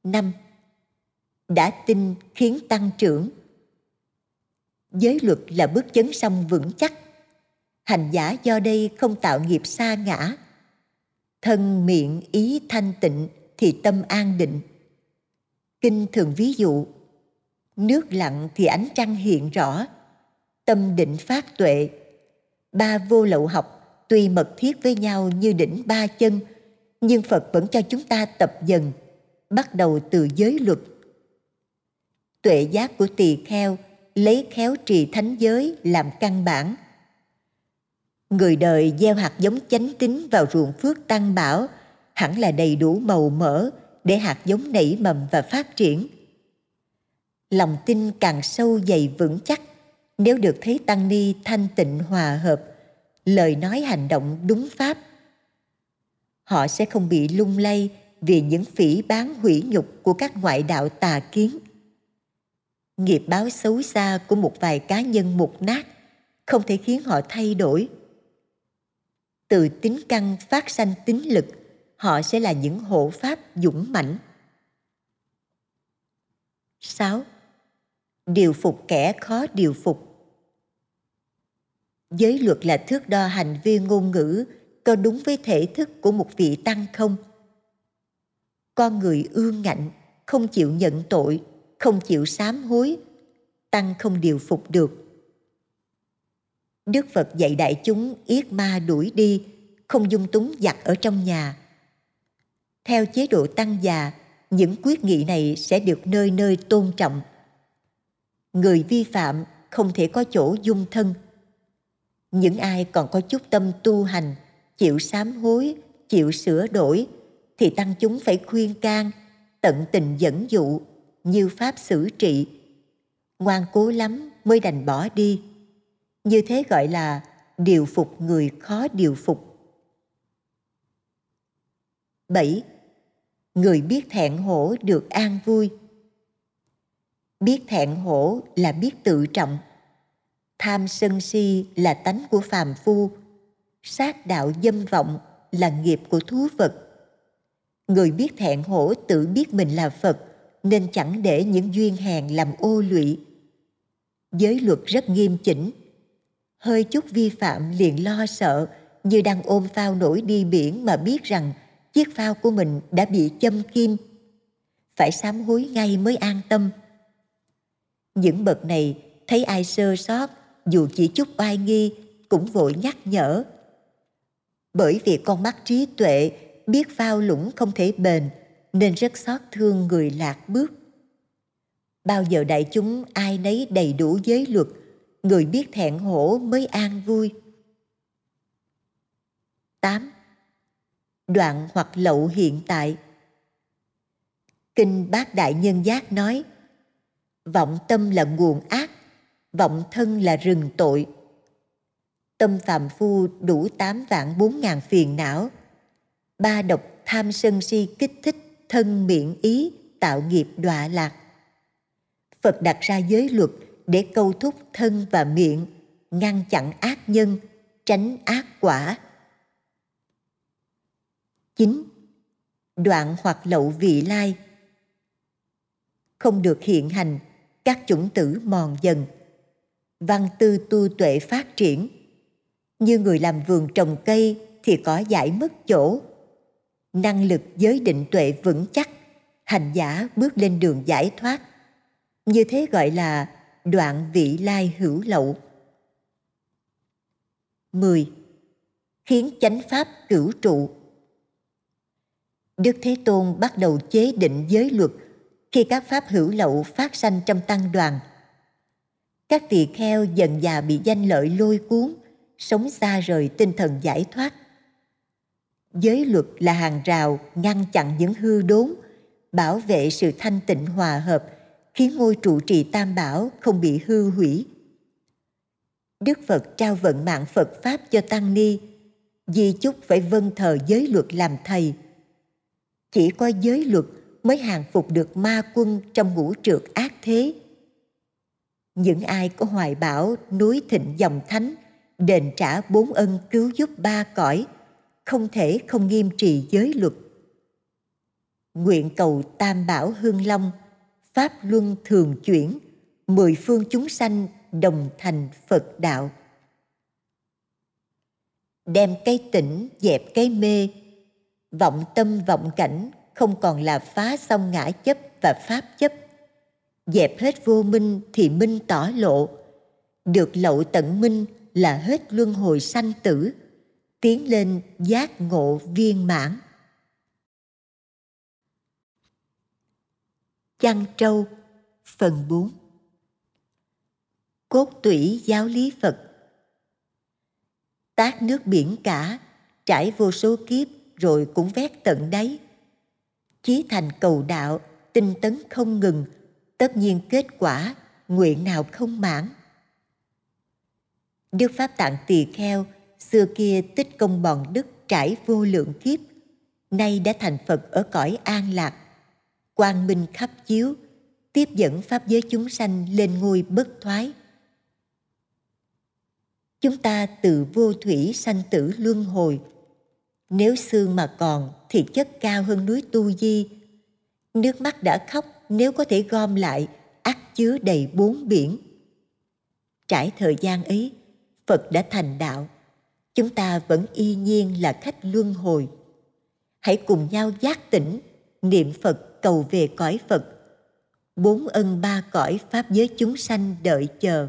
năm Đã tin khiến tăng trưởng. Giới luật là bước chấn song vững chắc. Hành giả do đây không tạo nghiệp xa ngã, thân miệng ý thanh tịnh thì tâm an định kinh thường ví dụ nước lặng thì ánh trăng hiện rõ. Tâm định phát tuệ. Ba vô lậu học tuy mật thiết với nhau như đỉnh ba chân, nhưng phật vẫn cho chúng ta tập dần, bắt đầu từ giới luật. Tuệ giác của tỳ kheo lấy khéo trì thánh giới làm căn bản. Người đời gieo hạt giống chánh tín vào ruộng phước tăng bảo hẳn là đầy đủ màu mỡ để hạt giống nảy mầm và phát triển. Lòng tin càng sâu dày vững chắc nếu được thấy tăng ni thanh tịnh hòa hợp, lời nói hành động đúng pháp. Họ sẽ không bị lung lay vì những phỉ bán hủy nhục của các ngoại đạo tà kiến. Nghiệp báo xấu xa của một vài cá nhân mục nát không thể khiến họ thay đổi từ tính căn phát sanh tính lực họ sẽ là những hộ pháp dũng mãnh 6. Điều phục kẻ khó điều phục Giới luật là thước đo hành vi ngôn ngữ có đúng với thể thức của một vị tăng không? Con người ương ngạnh, không chịu nhận tội, không chịu sám hối, tăng không điều phục được. Đức Phật dạy đại chúng yết ma đuổi đi, không dung túng giặc ở trong nhà. Theo chế độ tăng già, những quyết nghị này sẽ được nơi nơi tôn trọng người vi phạm không thể có chỗ dung thân những ai còn có chút tâm tu hành, chịu sám hối, chịu sửa đổi, thì tăng chúng phải khuyên can, tận tình dẫn dụ, như pháp xử trị ngoan cố lắm mới đành bỏ đi như thế gọi là điều phục người khó điều phục 7. Người biết thẹn hổ được an vui. Biết thẹn hổ là biết tự trọng. Tham sân si là tánh của phàm phu. Sát đạo dâm vọng là nghiệp của thú vật. Người biết thẹn hổ tự biết mình là Phật, nên chẳng để những duyên hèn làm ô lụy. Giới luật rất nghiêm chỉnh. Hơi chút vi phạm liền lo sợ như đang ôm phao nổi đi biển mà biết rằng chiếc phao của mình đã bị châm kim phải sám hối ngay mới an tâm những bậc này thấy ai sơ sót dù chỉ chút oai nghi cũng vội nhắc nhở. Bởi vì con mắt trí tuệ biết phao lũng không thể bền nên rất xót thương người lạc bước. Bao giờ đại chúng ai nấy đầy đủ giới luật người biết thẹn hổ mới an vui. 8 đoạn hoặc lậu hiện tại. Kinh Bát Đại Nhân Giác nói, vọng tâm là nguồn ác, vọng thân là rừng tội. Tâm phạm phu đủ tám vạn bốn ngàn phiền não, ba độc tham sân si kích thích thân miệng ý tạo nghiệp đọa lạc. Phật đặt ra giới luật để câu thúc thân và miệng, ngăn chặn ác nhân, tránh ác quả. 9. Đoạn hoặc lậu vị lai Không được hiện hành, các chủng tử mòn dần. Văn tư tu tuệ phát triển. Như người làm vườn trồng cây thì có giải mất chỗ. Năng lực giới định tuệ vững chắc, hành giả bước lên đường giải thoát. Như thế gọi là đoạn vị lai hữu lậu. 10. Khiến chánh pháp cửu trụ Đức Thế Tôn bắt đầu chế định giới luật khi các pháp hữu lậu phát sanh trong tăng đoàn. Các tỳ kheo dần già bị danh lợi lôi cuốn, sống xa rời tinh thần giải thoát. Giới luật là hàng rào ngăn chặn những hư đốn, bảo vệ sự thanh tịnh hòa hợp, khiến ngôi trụ trì tam bảo không bị hư hủy. Đức Phật trao vận mạng Phật Pháp cho Tăng Ni, di chúc phải vâng thờ giới luật làm thầy – chỉ có giới luật mới hàng phục được ma quân trong ngũ trượt ác thế. Những ai có hoài bão núi thịnh dòng thánh, đền trả bốn ân cứu giúp ba cõi, không thể không nghiêm trì giới luật. Nguyện cầu tam bảo hương long, pháp luân thường chuyển, mười phương chúng sanh đồng thành phật đạo. Đem cái tỉnh dẹp cái mê, vọng tâm vọng cảnh không còn là phá xong ngã chấp và pháp chấp. Dẹp hết vô minh thì minh tỏ lộ. Được lậu tận minh là hết luân hồi sanh tử, tiến lên giác ngộ viên mãn. Chăn trâu, Phần 4 Cốt tủy giáo lý Phật. Tác nước biển cả, Trải vô số kiếp rồi cũng vét tận đáy. Chí thành cầu đạo, tinh tấn không ngừng, tất nhiên kết quả, nguyện nào không mãn. Đức Pháp Tạng Tỳ Kheo, xưa kia tích công bòn đức trải vô lượng kiếp, nay đã thành Phật ở cõi an lạc, quang minh khắp chiếu, tiếp dẫn Pháp giới chúng sanh lên ngôi bất thoái. Chúng ta từ vô thủy sanh tử luân hồi, nếu xương mà còn thì chất cao hơn núi Tu Di. Nước mắt đã khóc nếu có thể gom lại, ắt chứa đầy bốn biển. Trải thời gian ấy, Phật đã thành đạo. Chúng ta vẫn y nhiên là khách luân hồi. Hãy cùng nhau giác tỉnh, niệm Phật cầu về cõi Phật. Bốn ân ba cõi Pháp giới chúng sanh đợi chờ.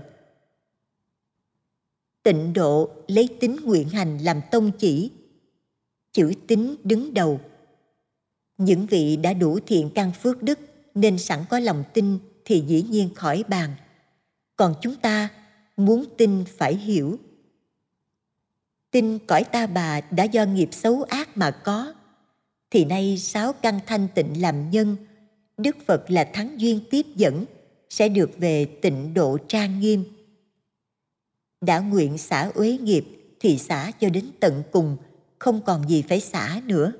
Tịnh độ lấy tính nguyện hành làm tông chỉ, chữ tín đứng đầu. Những vị đã đủ thiện căn phước đức nên sẵn có lòng tin thì dĩ nhiên khỏi bàn. Còn chúng ta muốn tin phải hiểu. Tin cõi ta bà đã do nghiệp xấu ác mà có, thì nay sáu căn thanh tịnh làm nhân, đức phật là thắng duyên tiếp dẫn, sẽ được về tịnh độ trang nghiêm. Đã nguyện xả uế nghiệp thì xả cho đến tận cùng không còn gì phải xả nữa.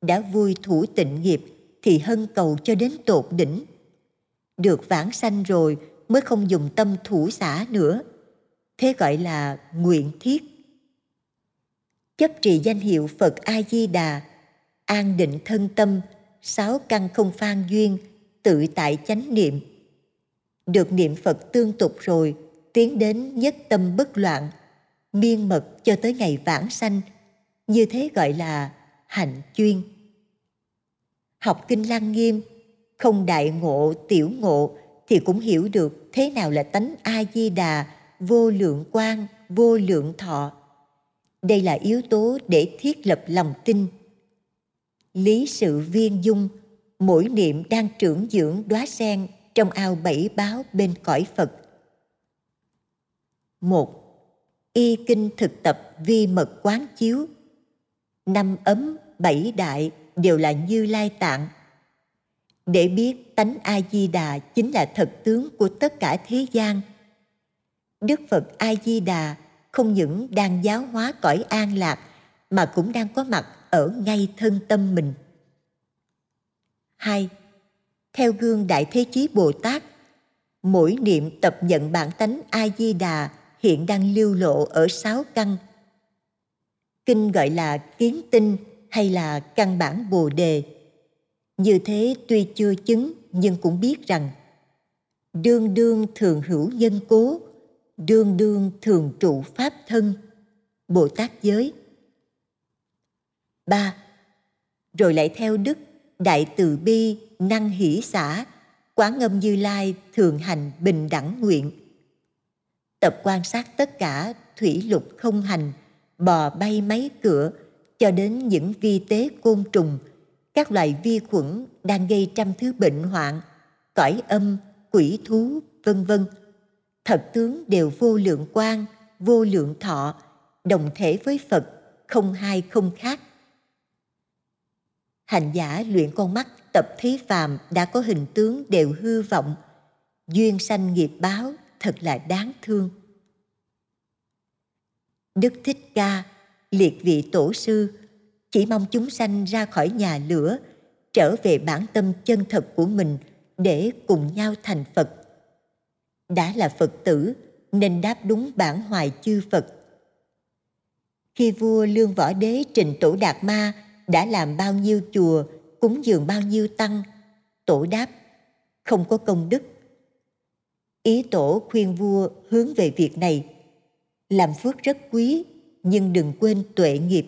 Đã vui thủ tịnh nghiệp thì hân cầu cho đến tột đỉnh. Được vãng sanh rồi mới không dùng tâm thủ xả nữa. Thế gọi là nguyện thiết. Chấp trì danh hiệu phật a di đà an định thân tâm, sáu căn không phan duyên, tự tại chánh niệm. Được niệm phật tương tục rồi, tiến đến nhất tâm bất loạn, miên mật cho tới ngày vãng sanh như thế gọi là hạnh chuyên. Học kinh lăng nghiêm, không đại ngộ, tiểu ngộ thì cũng hiểu được thế nào là tánh a di đà vô lượng quan vô lượng thọ. Đây là yếu tố để thiết lập lòng tin. Lý sự viên dung, mỗi niệm đang trưởng dưỡng đóa sen trong ao bảy báo bên cõi phật. Một, y kinh thực tập vi mật quán chiếu năm ấm bảy đại đều là như lai tạng. Để biết tánh a di đà chính là thật tướng của tất cả thế gian, đức phật a di đà không những đang giáo hóa cõi an lạc, mà cũng đang có mặt ở ngay thân tâm mình. Hai, theo gương đại thế chí bồ tát, mỗi niệm tập nhận bản tánh a di đà hiện đang lưu lộ ở sáu căn kinh gọi là kiến tinh hay là căn bản bồ đề. Như thế tuy chưa chứng, nhưng cũng biết rằng, đương đương thường hữu nhân cố, đương đương thường trụ pháp thân, bồ tát giới. Ba, rồi lại theo đức, đại từ bi, năng hỷ xã, quán âm như lai thường hành bình đẳng nguyện. Tập quan sát tất cả, thủy lục không hành bò bay máy cửa, cho đến những vi tế côn trùng, các loại vi khuẩn đang gây trăm thứ bệnh hoạn, cõi âm, quỷ thú, vân vân. Thật tướng đều vô lượng quan vô lượng thọ, đồng thể với phật, không hai không khác. Hành giả luyện con mắt, tập thấy phàm đã có hình tướng đều hư vọng. Duyên sanh nghiệp báo thật là đáng thương đức thích ca, liệt vị tổ sư, chỉ mong chúng sanh ra khỏi nhà lửa, trở về bản tâm chân thật của mình để cùng nhau thành phật. Đã là phật tử, nên đáp đúng bản hoài chư phật. Khi vua lương võ đế trình tổ đạt ma đã làm bao nhiêu chùa cúng dường bao nhiêu tăng, tổ đáp, không có công đức. Ý tổ khuyên vua hướng về việc này làm phước rất quý, nhưng đừng quên tuệ nghiệp.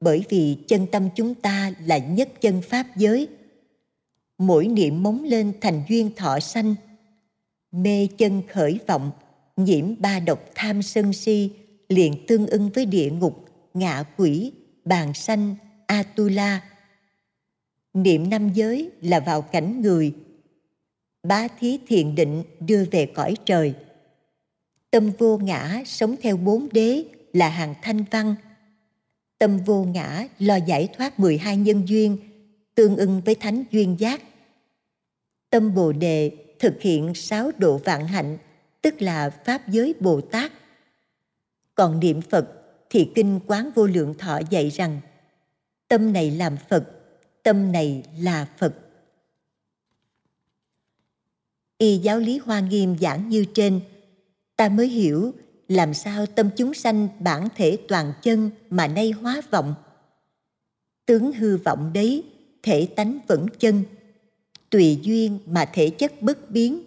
Bởi vì chân tâm chúng ta là nhất chân pháp giới. Mỗi niệm móng lên thành duyên thọ sanh. Mê chân khởi vọng, nhiễm ba độc tham sân si, liền tương ưng với địa ngục, ngạ quỷ, bàn sanh, atula. Niệm năm giới là vào cảnh người. Bá thí thiền định đưa về cõi trời tâm vô ngã sống theo bốn đế là hàng thanh văn. Tâm vô ngã lo giải thoát 12 nhân duyên, tương ưng với thánh duyên giác. Tâm bồ đề thực hiện sáu độ vạn hạnh, tức là pháp giới bồ tát. Còn niệm phật thì kinh quán vô lượng thọ dạy rằng, tâm này làm phật, tâm này là phật. Y giáo lý hoa nghiêm giảng như trên ta mới hiểu làm sao tâm chúng sanh bản thể toàn chân mà nay hóa vọng. Tướng hư vọng đấy, thể tánh vẫn chân. Tùy duyên mà thể chất bất biến.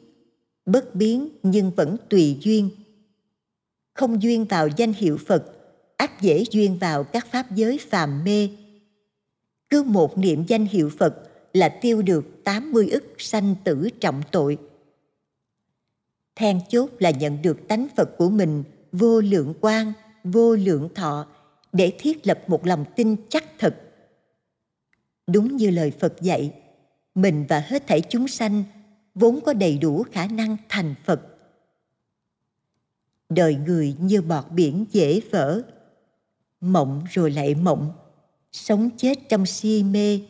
Bất biến nhưng vẫn tùy duyên. Không duyên vào danh hiệu phật, ác dễ duyên vào các pháp giới phàm mê. Cứ một niệm danh hiệu phật là tiêu được 80 ức sanh tử trọng tội then chốt là nhận được tánh phật của mình, vô lượng quang, vô lượng thọ, để thiết lập một lòng tin chắc thật. Đúng như lời phật dạy, mình và hết thảy chúng sanh vốn có đầy đủ khả năng thành phật. Đời người như bọt biển dễ vỡ, mộng rồi lại mộng, sống chết trong si mê.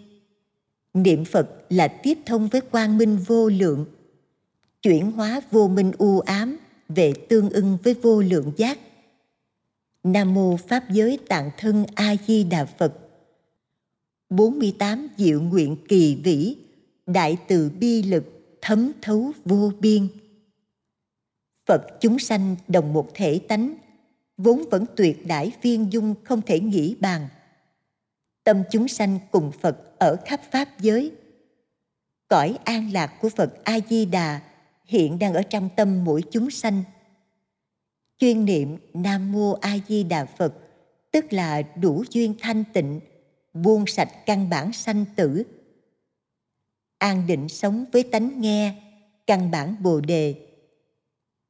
Niệm phật là tiếp thông với quang minh vô lượng chuyển hóa vô minh u ám về tương ưng với vô lượng giác. Nam mô pháp giới tạng thân a di đà phật. 48 diệu nguyện kỳ vĩ, đại từ bi lực thấm thấu vô biên. Phật chúng sanh đồng một thể tánh, vốn vẫn tuyệt đại viên dung không thể nghĩ bàn. Tâm chúng sanh cùng phật ở khắp pháp giới. Cõi an lạc của phật a di đà hiện đang ở trong tâm mỗi chúng sanh. Chuyên niệm nam mô a di đà phật, tức là đủ duyên thanh tịnh, buông sạch căn bản sanh tử. An định sống với tánh nghe, căn bản bồ đề.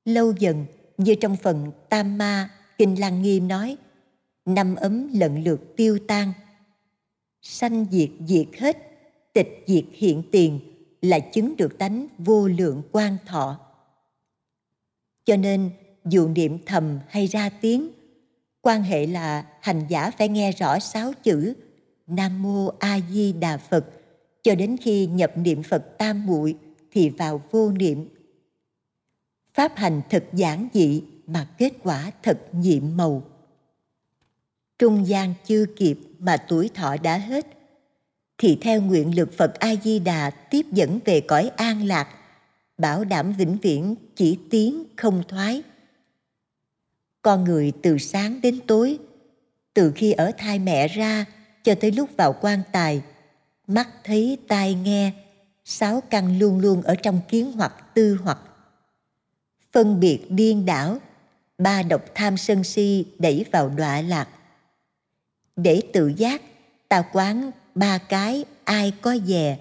Lâu dần, như trong phần tam ma, kinh lăng nghiêm nói, năm ấm lần lượt tiêu tan. Sanh diệt diệt hết, tịch diệt hiện tiền là chứng được tánh vô lượng quan thọ. Cho nên, dù niệm thầm hay ra tiếng, quan hệ là hành giả phải nghe rõ sáu chữ nam mô a di đà phật. Cho đến khi nhập niệm phật tam muội thì vào vô niệm. Pháp hành thật giản dị mà kết quả thật nhiệm màu. Trung gian chưa kịp mà tuổi thọ đã hết thì theo nguyện lực phật a di đà tiếp dẫn về cõi an lạc, bảo đảm vĩnh viễn chỉ tiến không thoái. Con người từ sáng đến tối, từ khi ở thai mẹ ra cho tới lúc vào quan tài, mắt thấy, tai nghe, sáu căn luôn luôn ở trong kiến hoặc tư hoặc. Phân biệt điên đảo, ba độc tham sân si đẩy vào đọa lạc. Để tự giác, ta quán ba cái ai có về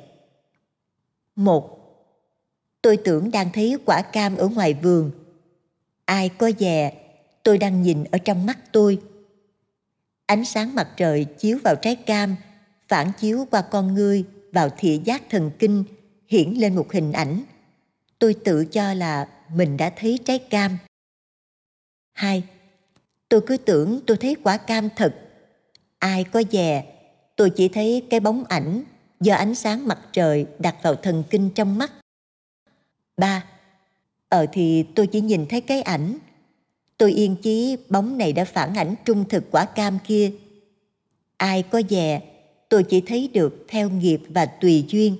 một, tôi tưởng đang thấy quả cam ở ngoài vườn. Ai có về tôi đang nhìn ở trong mắt tôi. Ánh sáng mặt trời chiếu vào trái cam, phản chiếu qua con ngươi vào thị giác thần kinh, hiển lên một hình ảnh. Tôi tự cho là mình đã thấy trái cam. Hai, tôi cứ tưởng tôi thấy quả cam thật. Ai có dè tôi chỉ thấy cái bóng ảnh do ánh sáng mặt trời đặt vào thần kinh trong mắt. Ba ờ thì tôi chỉ nhìn thấy cái ảnh. Tôi yên chí bóng này đã phản ảnh trung thực quả cam kia. Ai có dè, tôi chỉ thấy được theo nghiệp và tùy duyên.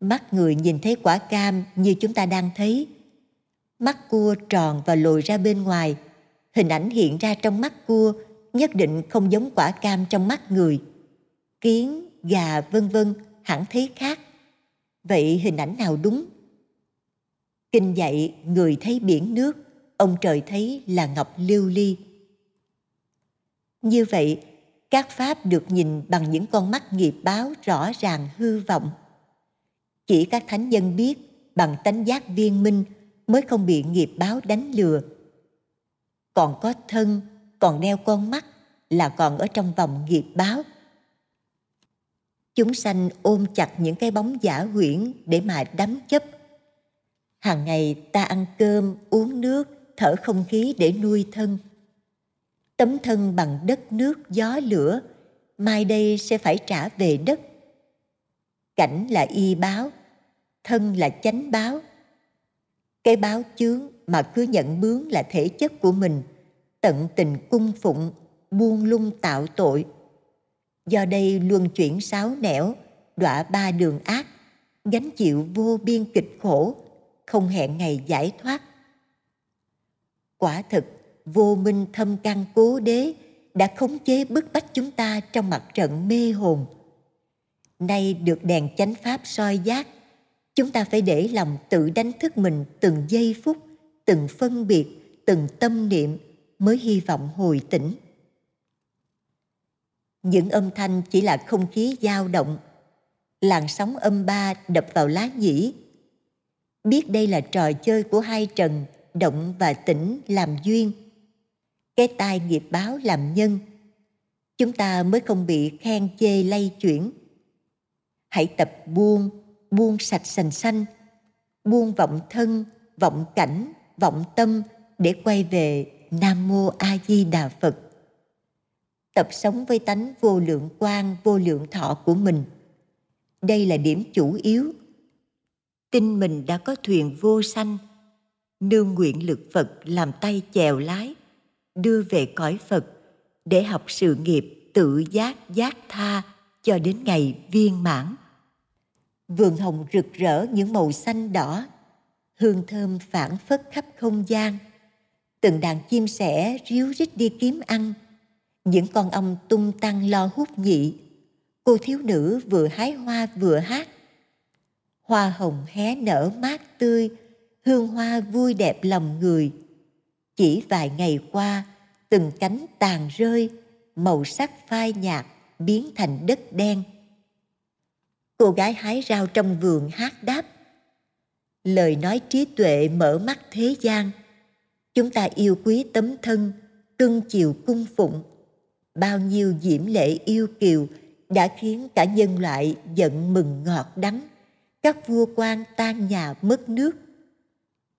Mắt người nhìn thấy quả cam như chúng ta đang thấy. Mắt cua tròn và lồi ra bên ngoài. Hình ảnh hiện ra trong mắt cua nhất định không giống quả cam trong mắt người. Kiến, gà, vân vân, hẳn thấy khác. Vậy hình ảnh nào đúng? Kinh dạy, người thấy biển nước, ông trời thấy là ngọc lưu ly. Như vậy, các pháp được nhìn bằng những con mắt nghiệp báo rõ ràng hư vọng. Chỉ các thánh nhân biết bằng tánh giác viên minh mới không bị nghiệp báo đánh lừa. Còn có thân còn đeo con mắt là còn ở trong vòng nghiệp báo. Chúng sanh ôm chặt những cái bóng giả huyễn để mà đắm chấp. Hàng ngày ta ăn cơm, uống nước, thở không khí để nuôi thân. Tấm thân bằng đất nước gió lửa, mai đây sẽ phải trả về đất. Cảnh là y báo, thân là chánh báo. Cái báo chướng mà cứ nhận bướng là thể chất của mình tận tình cung phụng, buông lung tạo tội. Do đây luân chuyển sáu nẻo, đọa ba đường ác, gánh chịu vô biên kịch khổ, không hẹn ngày giải thoát. Quả thực, vô minh thâm căn cố đế đã khống chế bức bách chúng ta trong mặt trận mê hồn. Nay được đèn chánh pháp soi giác, chúng ta phải để lòng tự đánh thức mình từng giây phút, từng phân biệt, từng tâm niệm mới hy vọng hồi tỉnh. Những âm thanh chỉ là không khí dao động. Làn sóng âm ba đập vào lá nhĩ. Biết đây là trò chơi của hai trần động và tĩnh làm duyên. Cái tai nghiệp báo làm nhân. Chúng ta mới không bị khen chê lay chuyển. Hãy tập buông, buông sạch sành xanh, buông vọng thân, vọng cảnh, vọng tâm để quay về Nam Mô A Di Đà Phật. Tập sống với tánh vô lượng quan, vô lượng thọ của mình. Đây là điểm chủ yếu. Tin mình đã có thuyền vô sanh, nương nguyện lực Phật làm tay chèo lái, đưa về cõi Phật để học sự nghiệp tự giác giác tha cho đến ngày viên mãn. Vườn hồng rực rỡ những màu xanh đỏ, hương thơm phảng phất khắp không gian. Từng đàn chim sẻ ríu rít đi kiếm ăn, những con ong tung tăng lo hút nhị. Cô thiếu nữ vừa hái hoa vừa hát. Hoa hồng hé nở mát tươi, hương hoa vui đẹp lòng người. Chỉ vài ngày qua, từng cánh tàn rơi, màu sắc phai nhạt biến thành đất đen. Cô gái hái rau trong vườn hát đáp. Lời nói trí tuệ mở mắt thế gian. Chúng ta yêu quý tấm thân, cưng chiều cung phụng. Bao nhiêu diễm lệ yêu kiều đã khiến cả nhân loại giận mừng ngọt đắng. Các vua quan tan nhà mất nước.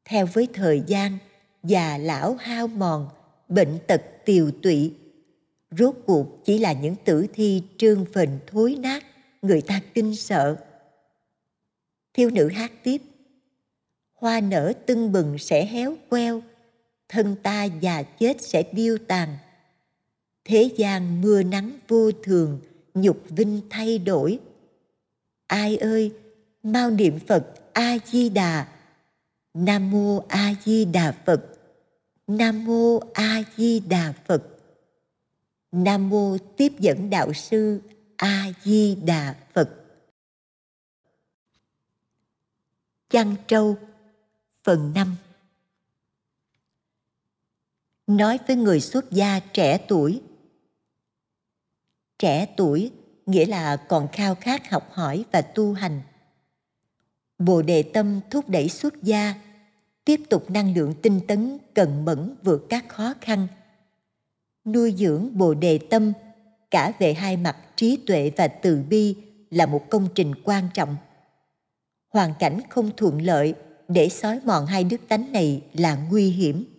Theo với thời gian, già lão hao mòn, bệnh tật tiều tụy rốt cuộc chỉ là những tử thi trương phình thối nát người ta kinh sợ thiếu nữ hát tiếp hoa nở tưng bừng sẽ héo queo thân ta già chết sẽ điêu tàn. Thế gian mưa nắng vô thường, nhục vinh thay đổi. Ai ơi, mau niệm phật a di đà nam mô a di đà phật. Nam Mô A Di Đà Phật. Nam Mô Tiếp dẫn Đạo Sư A Di Đà Phật. Chăn trâu, Phần 5 Nói với người xuất gia trẻ tuổi. Trẻ tuổi nghĩa là còn khao khát học hỏi và tu hành. Bồ đề tâm thúc đẩy xuất gia, tiếp tục năng lượng tinh tấn, cần mẫn, vượt các khó khăn. Nuôi dưỡng bồ đề tâm, cả về hai mặt trí tuệ và từ bi là một công trình quan trọng. Hoàn cảnh không thuận lợi để xói mòn hai đức tánh này là nguy hiểm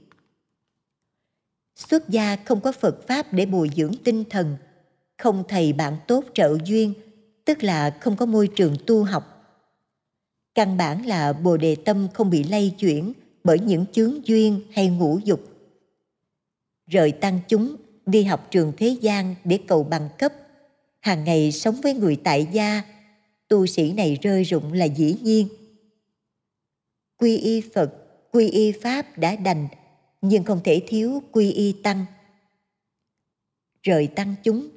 xuất gia không có phật pháp để bồi dưỡng tinh thần, không thầy bạn tốt trợ duyên, tức là không có môi trường tu học. Căn bản là bồ đề tâm không bị lay chuyển bởi những chướng duyên hay ngũ dục. Rời tăng chúng, đi học trường thế gian để cầu bằng cấp. Hàng ngày sống với người tại gia, tu sĩ này rơi rụng là dĩ nhiên. Quy y phật, quy y pháp đã đành nhưng không thể thiếu quy y tăng. Rời tăng chúng,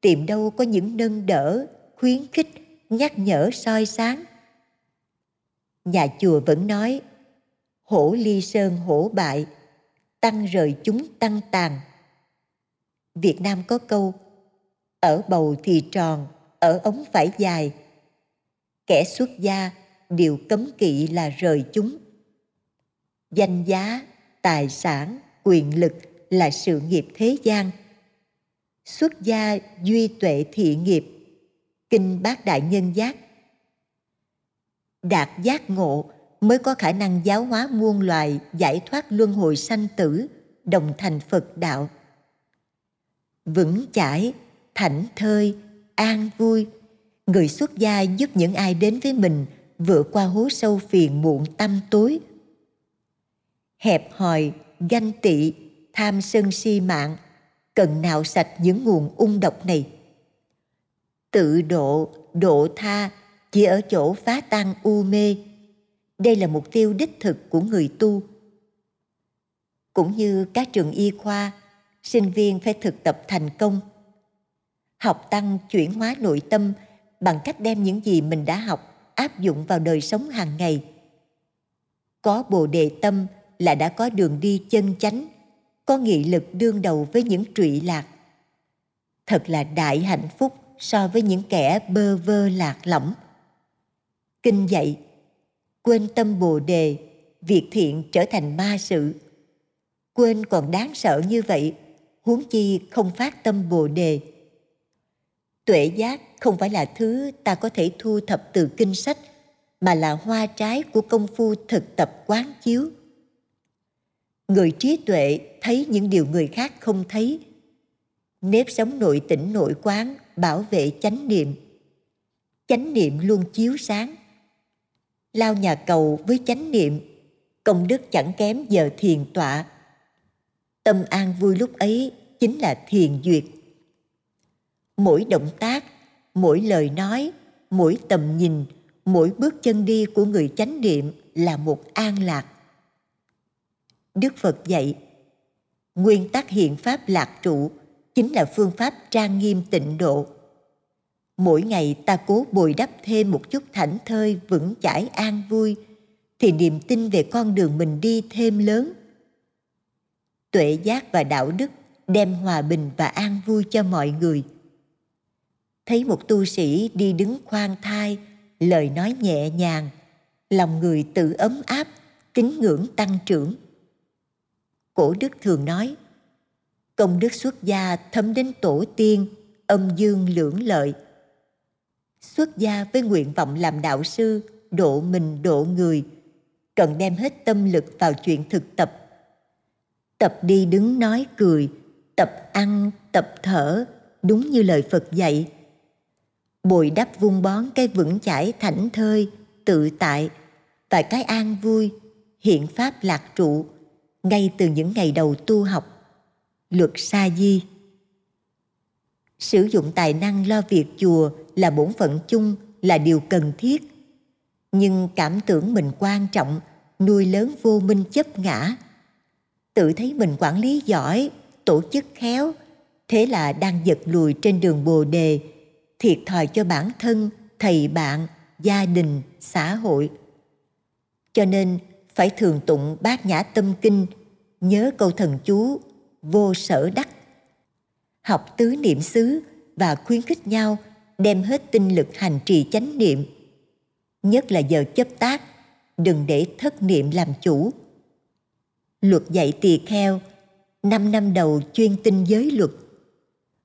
tìm đâu có những nâng đỡ, khuyến khích, nhắc nhở soi sáng. Nhà chùa vẫn nói, hổ ly sơn hổ bại, tăng rời chúng tăng tàn. Việt nam có câu, ở bầu thì tròn, ở ống phải dài. Kẻ xuất gia, điều cấm kỵ là rời chúng. Danh giá tài sản, quyền lực là sự nghiệp thế gian. Xuất gia duy tuệ thị nghiệp, kinh bát đại nhân giác. Đạt giác ngộ mới có khả năng giáo hóa muôn loài, giải thoát luân hồi sanh tử, đồng thành phật đạo. Vững chãi, thảnh thơi, an vui, người xuất gia giúp những ai đến với mình vượt qua hố sâu phiền muộn tâm tối hẹp hòi, ganh tị, tham sân si mạng, cần nào sạch những nguồn ung độc này. Tự độ độ tha, chỉ ở chỗ phá tan u mê. Đây là mục tiêu đích thực của người tu. Cũng như các trường y khoa, sinh viên phải thực tập thành công. Học tăng chuyển hóa nội tâm bằng cách đem những gì mình đã học áp dụng vào đời sống hàng ngày. Có bồ đề tâm là đã có đường đi chân chánh, có nghị lực đương đầu với những trụy lạc. Thật là đại hạnh phúc so với những kẻ bơ vơ lạc lõng. Kinh dạy, quên tâm bồ đề, việc thiện trở thành ma sự. Quên còn đáng sợ như vậy, huống chi không phát tâm bồ đề. Tuệ giác không phải là thứ ta có thể thu thập từ kinh sách, mà là hoa trái của công phu thực tập quán chiếu người trí tuệ thấy những điều người khác không thấy. Nếp sống nội tỉnh nội quán, bảo vệ chánh niệm. Chánh niệm luôn chiếu sáng. Lao nhà cầu với chánh niệm, công đức chẳng kém giờ thiền tọa. Tâm an vui lúc ấy chính là thiền duyệt. Mỗi động tác, mỗi lời nói, mỗi tầm nhìn, mỗi bước chân đi của người chánh niệm là một an lạc đức phật dạy, nguyên tắc hiện pháp lạc trụ chính là phương pháp trang nghiêm tịnh độ. Mỗi ngày ta cố bồi đắp thêm một chút thảnh thơi vững chãi an vui, thì niềm tin về con đường mình đi thêm lớn. Tuệ giác và đạo đức đem hòa bình và an vui cho mọi người. Thấy một tu sĩ đi đứng khoan thai, lời nói nhẹ nhàng, lòng người tự ấm áp tín ngưỡng tăng trưởng cổ đức thường nói, công đức xuất gia thấm đến tổ tiên, âm dương lưỡng lợi. Xuất gia với nguyện vọng làm đạo sư, độ mình, độ người, cần đem hết tâm lực vào chuyện thực tập. Tập đi đứng nói cười, tập ăn, tập thở, đúng như lời phật dạy. Bồi đắp vun bón cái vững chãi thảnh thơi, tự tại và cái an vui, hiện pháp lạc trụ ngay từ những ngày đầu tu học. Luật sa di. Sử dụng tài năng lo việc chùa là bổn phận chung, là điều cần thiết. Nhưng cảm tưởng mình quan trọng, nuôi lớn vô minh chấp ngã. Tự thấy mình quản lý giỏi, tổ chức khéo, thế là đang giật lùi trên đường bồ đề, thiệt thòi cho bản thân, thầy bạn, gia đình, xã hội. Cho nên phải thường tụng bát nhã tâm kinh, nhớ câu thần chú, vô sở đắc. Học tứ niệm xứ và khuyến khích nhau đem hết tinh lực hành trì chánh niệm. Nhất là giờ chấp tác, đừng để thất niệm làm chủ. Luật dạy tỳ kheo, năm năm đầu chuyên tinh giới luật.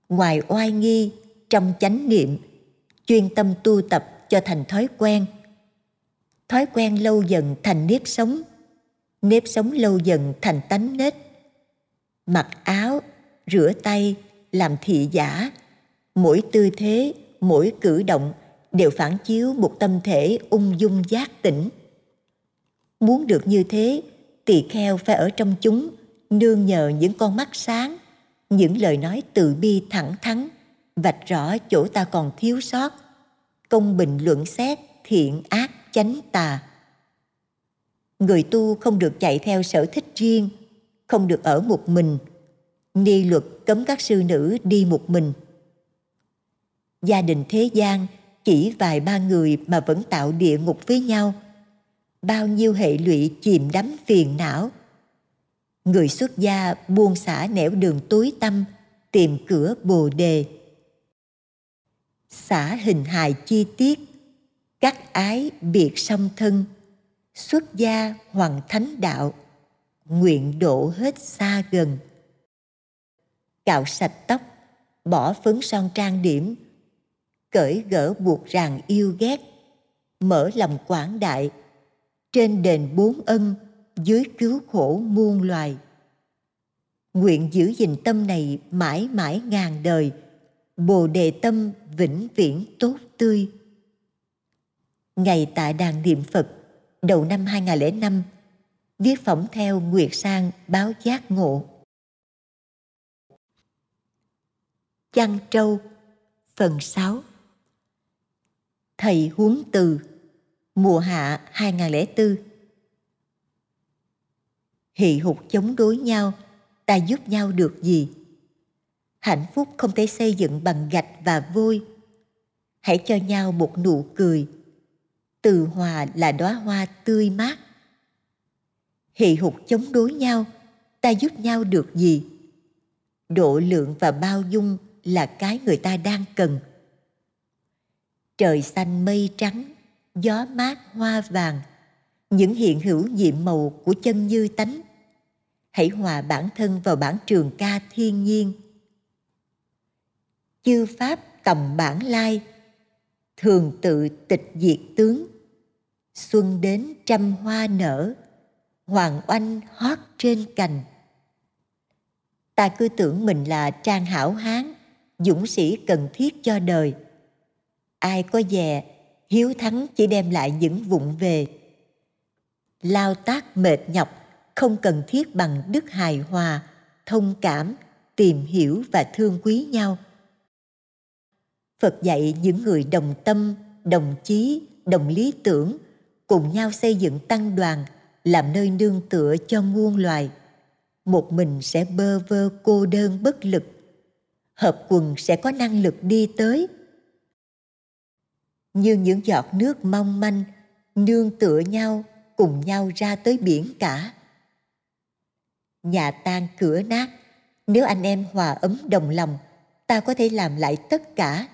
Ngoài oai nghi trong chánh niệm, chuyên tâm tu tập cho thành thói quen thói quen lâu dần thành nếp sống. Nếp sống lâu dần thành tánh nết. Mặc áo, rửa tay, làm thị giả. Mỗi tư thế, mỗi cử động đều phản chiếu một tâm thể ung dung giác tỉnh. Muốn được như thế, tỳ kheo phải ở trong chúng, nương nhờ những con mắt sáng, những lời nói từ bi thẳng thắn, vạch rõ chỗ ta còn thiếu sót. Công bình luận xét, thiện ác chánh tà. Người tu không được chạy theo sở thích riêng, không được ở một mình. Ni luật cấm các sư nữ đi một mình. Gia đình thế gian chỉ vài ba người mà vẫn tạo địa ngục với nhau. Bao nhiêu hệ lụy chìm đắm phiền não. Người xuất gia buông xả nẻo đường tối tâm tìm cửa bồ đề. Xả hình hài chi tiết cắt ái biệt song thân, xuất gia hoàng thánh đạo, nguyện độ hết xa gần. Cạo sạch tóc, bỏ phấn son trang điểm, cởi gỡ buộc ràng yêu ghét, mở lòng quảng đại. Trên đền bốn ân, dưới cứu khổ muôn loài. Nguyện giữ gìn tâm này mãi mãi ngàn đời, bồ đề tâm vĩnh viễn tốt tươi ngày tại đàn niệm phật đầu năm 2005 viết phỏng theo Nguyệt Sang báo giác ngộ Chăn trâu phần 6 Thầy huống từ mùa hạ 2004 Hị hục chống đối nhau, ta giúp nhau được gì? Hạnh phúc không thể xây dựng bằng gạch và vôi. Hãy cho nhau một nụ cười. Từ hòa là đóa hoa tươi mát. hệ hục chống đối nhau, ta giúp nhau được gì? Độ lượng và bao dung là cái người ta đang cần. Trời xanh mây trắng, gió mát hoa vàng những hiện hữu nhiệm màu của chân như tánh hãy hòa bản thân vào bản trường ca thiên nhiên chư pháp tầm bản lai thường tự tịch diệt tướng xuân đến trăm hoa nở, hoàng oanh hót trên cành. Ta cứ tưởng mình là trang hảo hán, dũng sĩ cần thiết cho đời. Ai có dè, hiếu thắng chỉ đem lại những vụng về. Lao tác mệt nhọc, không cần thiết bằng đức hài hòa, thông cảm, tìm hiểu và thương quý nhau. Phật dạy những người đồng tâm, đồng chí, đồng lý tưởng cùng nhau xây dựng tăng đoàn, làm nơi nương tựa cho muôn loài. Một mình sẽ bơ vơ cô đơn bất lực. Hợp quần sẽ có năng lực đi tới. Như những giọt nước mong manh, nương tựa nhau, cùng nhau ra tới biển cả. Nhà tan cửa nát, nếu anh em hòa ấm đồng lòng, ta có thể làm lại tất cả.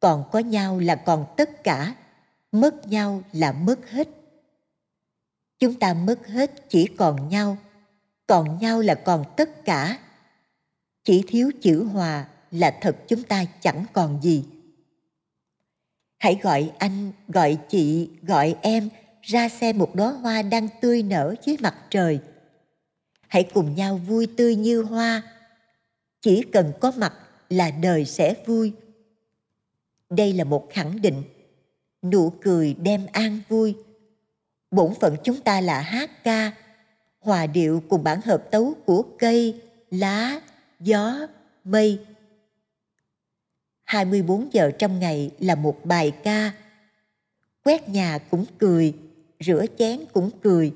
Còn có nhau là còn tất cả mất nhau là mất hết. Chúng ta mất hết chỉ còn nhau còn nhau là còn tất cả. Chỉ thiếu chữ hòa là thật chúng ta chẳng còn gì. Hãy gọi anh, gọi chị, gọi em ra xem một đóa hoa đang tươi nở dưới mặt trời. Hãy cùng nhau vui tươi như hoa. Chỉ cần có mặt là đời sẽ vui. Đây là một khẳng định nụ cười đem an vui. Bổn phận chúng ta là hát ca, hòa điệu cùng bản hợp tấu của cây, lá, gió, mây. 24 giờ trong ngày là một bài ca. Quét nhà cũng cười, rửa chén cũng cười.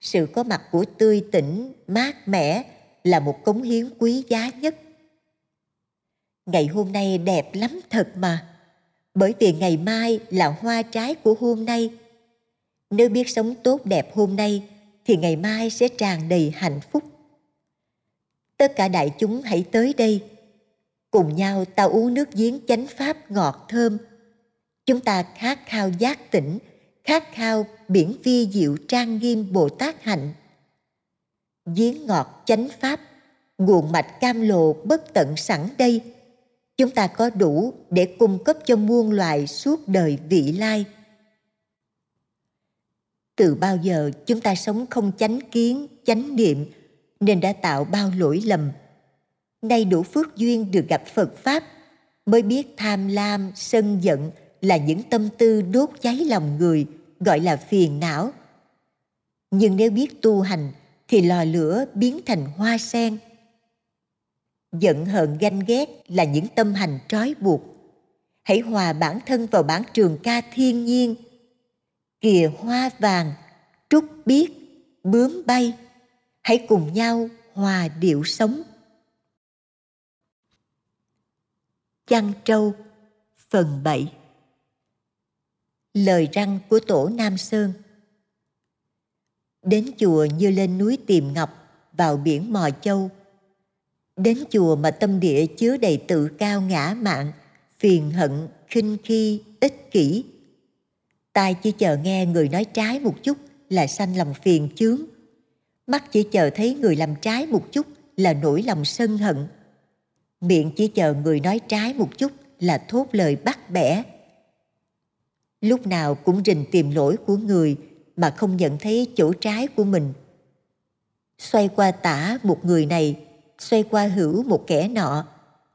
Sự có mặt của tươi tỉnh, mát mẻ là một cống hiến quý giá nhất. Ngày hôm nay đẹp lắm thật mà bởi vì ngày mai là hoa trái của hôm nay. Nếu biết sống tốt đẹp hôm nay, thì ngày mai sẽ tràn đầy hạnh phúc. Tất cả đại chúng hãy tới đây. Cùng nhau ta uống nước giếng chánh pháp ngọt thơm. Chúng ta khát khao giác tỉnh, khát khao biển vi diệu trang nghiêm bồ tát hạnh. Giếng ngọt chánh pháp, nguồn mạch cam lộ bất tận sẵn đây chúng ta có đủ để cung cấp cho muôn loài suốt đời vị lai. Từ bao giờ chúng ta sống không chánh kiến, chánh niệm, nên đã tạo bao lỗi lầm. Nay đủ phước duyên được gặp phật pháp, mới biết tham lam, sân giận là những tâm tư đốt cháy lòng người, gọi là phiền não. Nhưng nếu biết tu hành, thì lò lửa biến thành hoa sen giận hờn ganh ghét là những tâm hành trói buộc. Hãy hòa bản thân vào bản trường ca thiên nhiên. Kìa hoa vàng, trúc biếc, bướm bay. Hãy cùng nhau hòa điệu sống. Chăn trâu, phần 7 Lời răng của tổ Nam Sơn. Đến chùa như lên núi tìm ngọc vào biển mò châu Đến chùa mà tâm địa chứa đầy tự cao ngã mạn Phiền hận, khinh khi, ích kỷ. Tai chỉ chờ nghe người nói trái một chút là sanh lòng phiền chướng. Mắt chỉ chờ thấy người làm trái một chút là nổi lòng sân hận. Miệng chỉ chờ người nói trái một chút là thốt lời bắt bẻ. Lúc nào cũng rình tìm lỗi của người mà không nhận thấy chỗ trái của mình. Xoay qua tả một người này xoay qua hữu một kẻ nọ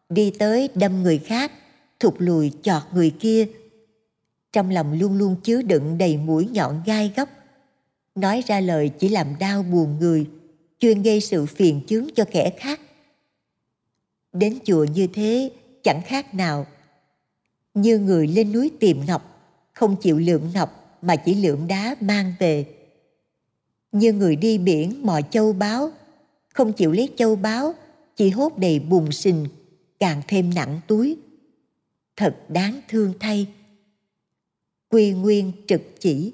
đi tới đâm người khác thụt lùi chọt người kia. Trong lòng luôn luôn chứa đựng đầy mũi nhọn gai góc. Nói ra lời chỉ làm đau buồn người chuyên gây sự phiền chướng cho kẻ khác. Đến chùa như thế chẳng khác nào. Như người lên núi tìm ngọc không chịu lượm ngọc mà chỉ lượm đá mang về. Như người đi biển mò châu báu, không chịu lấy châu báu, chỉ hốt đầy bùn sình, càng thêm nặng túi. Thật đáng thương thay. Quy nguyên trực chỉ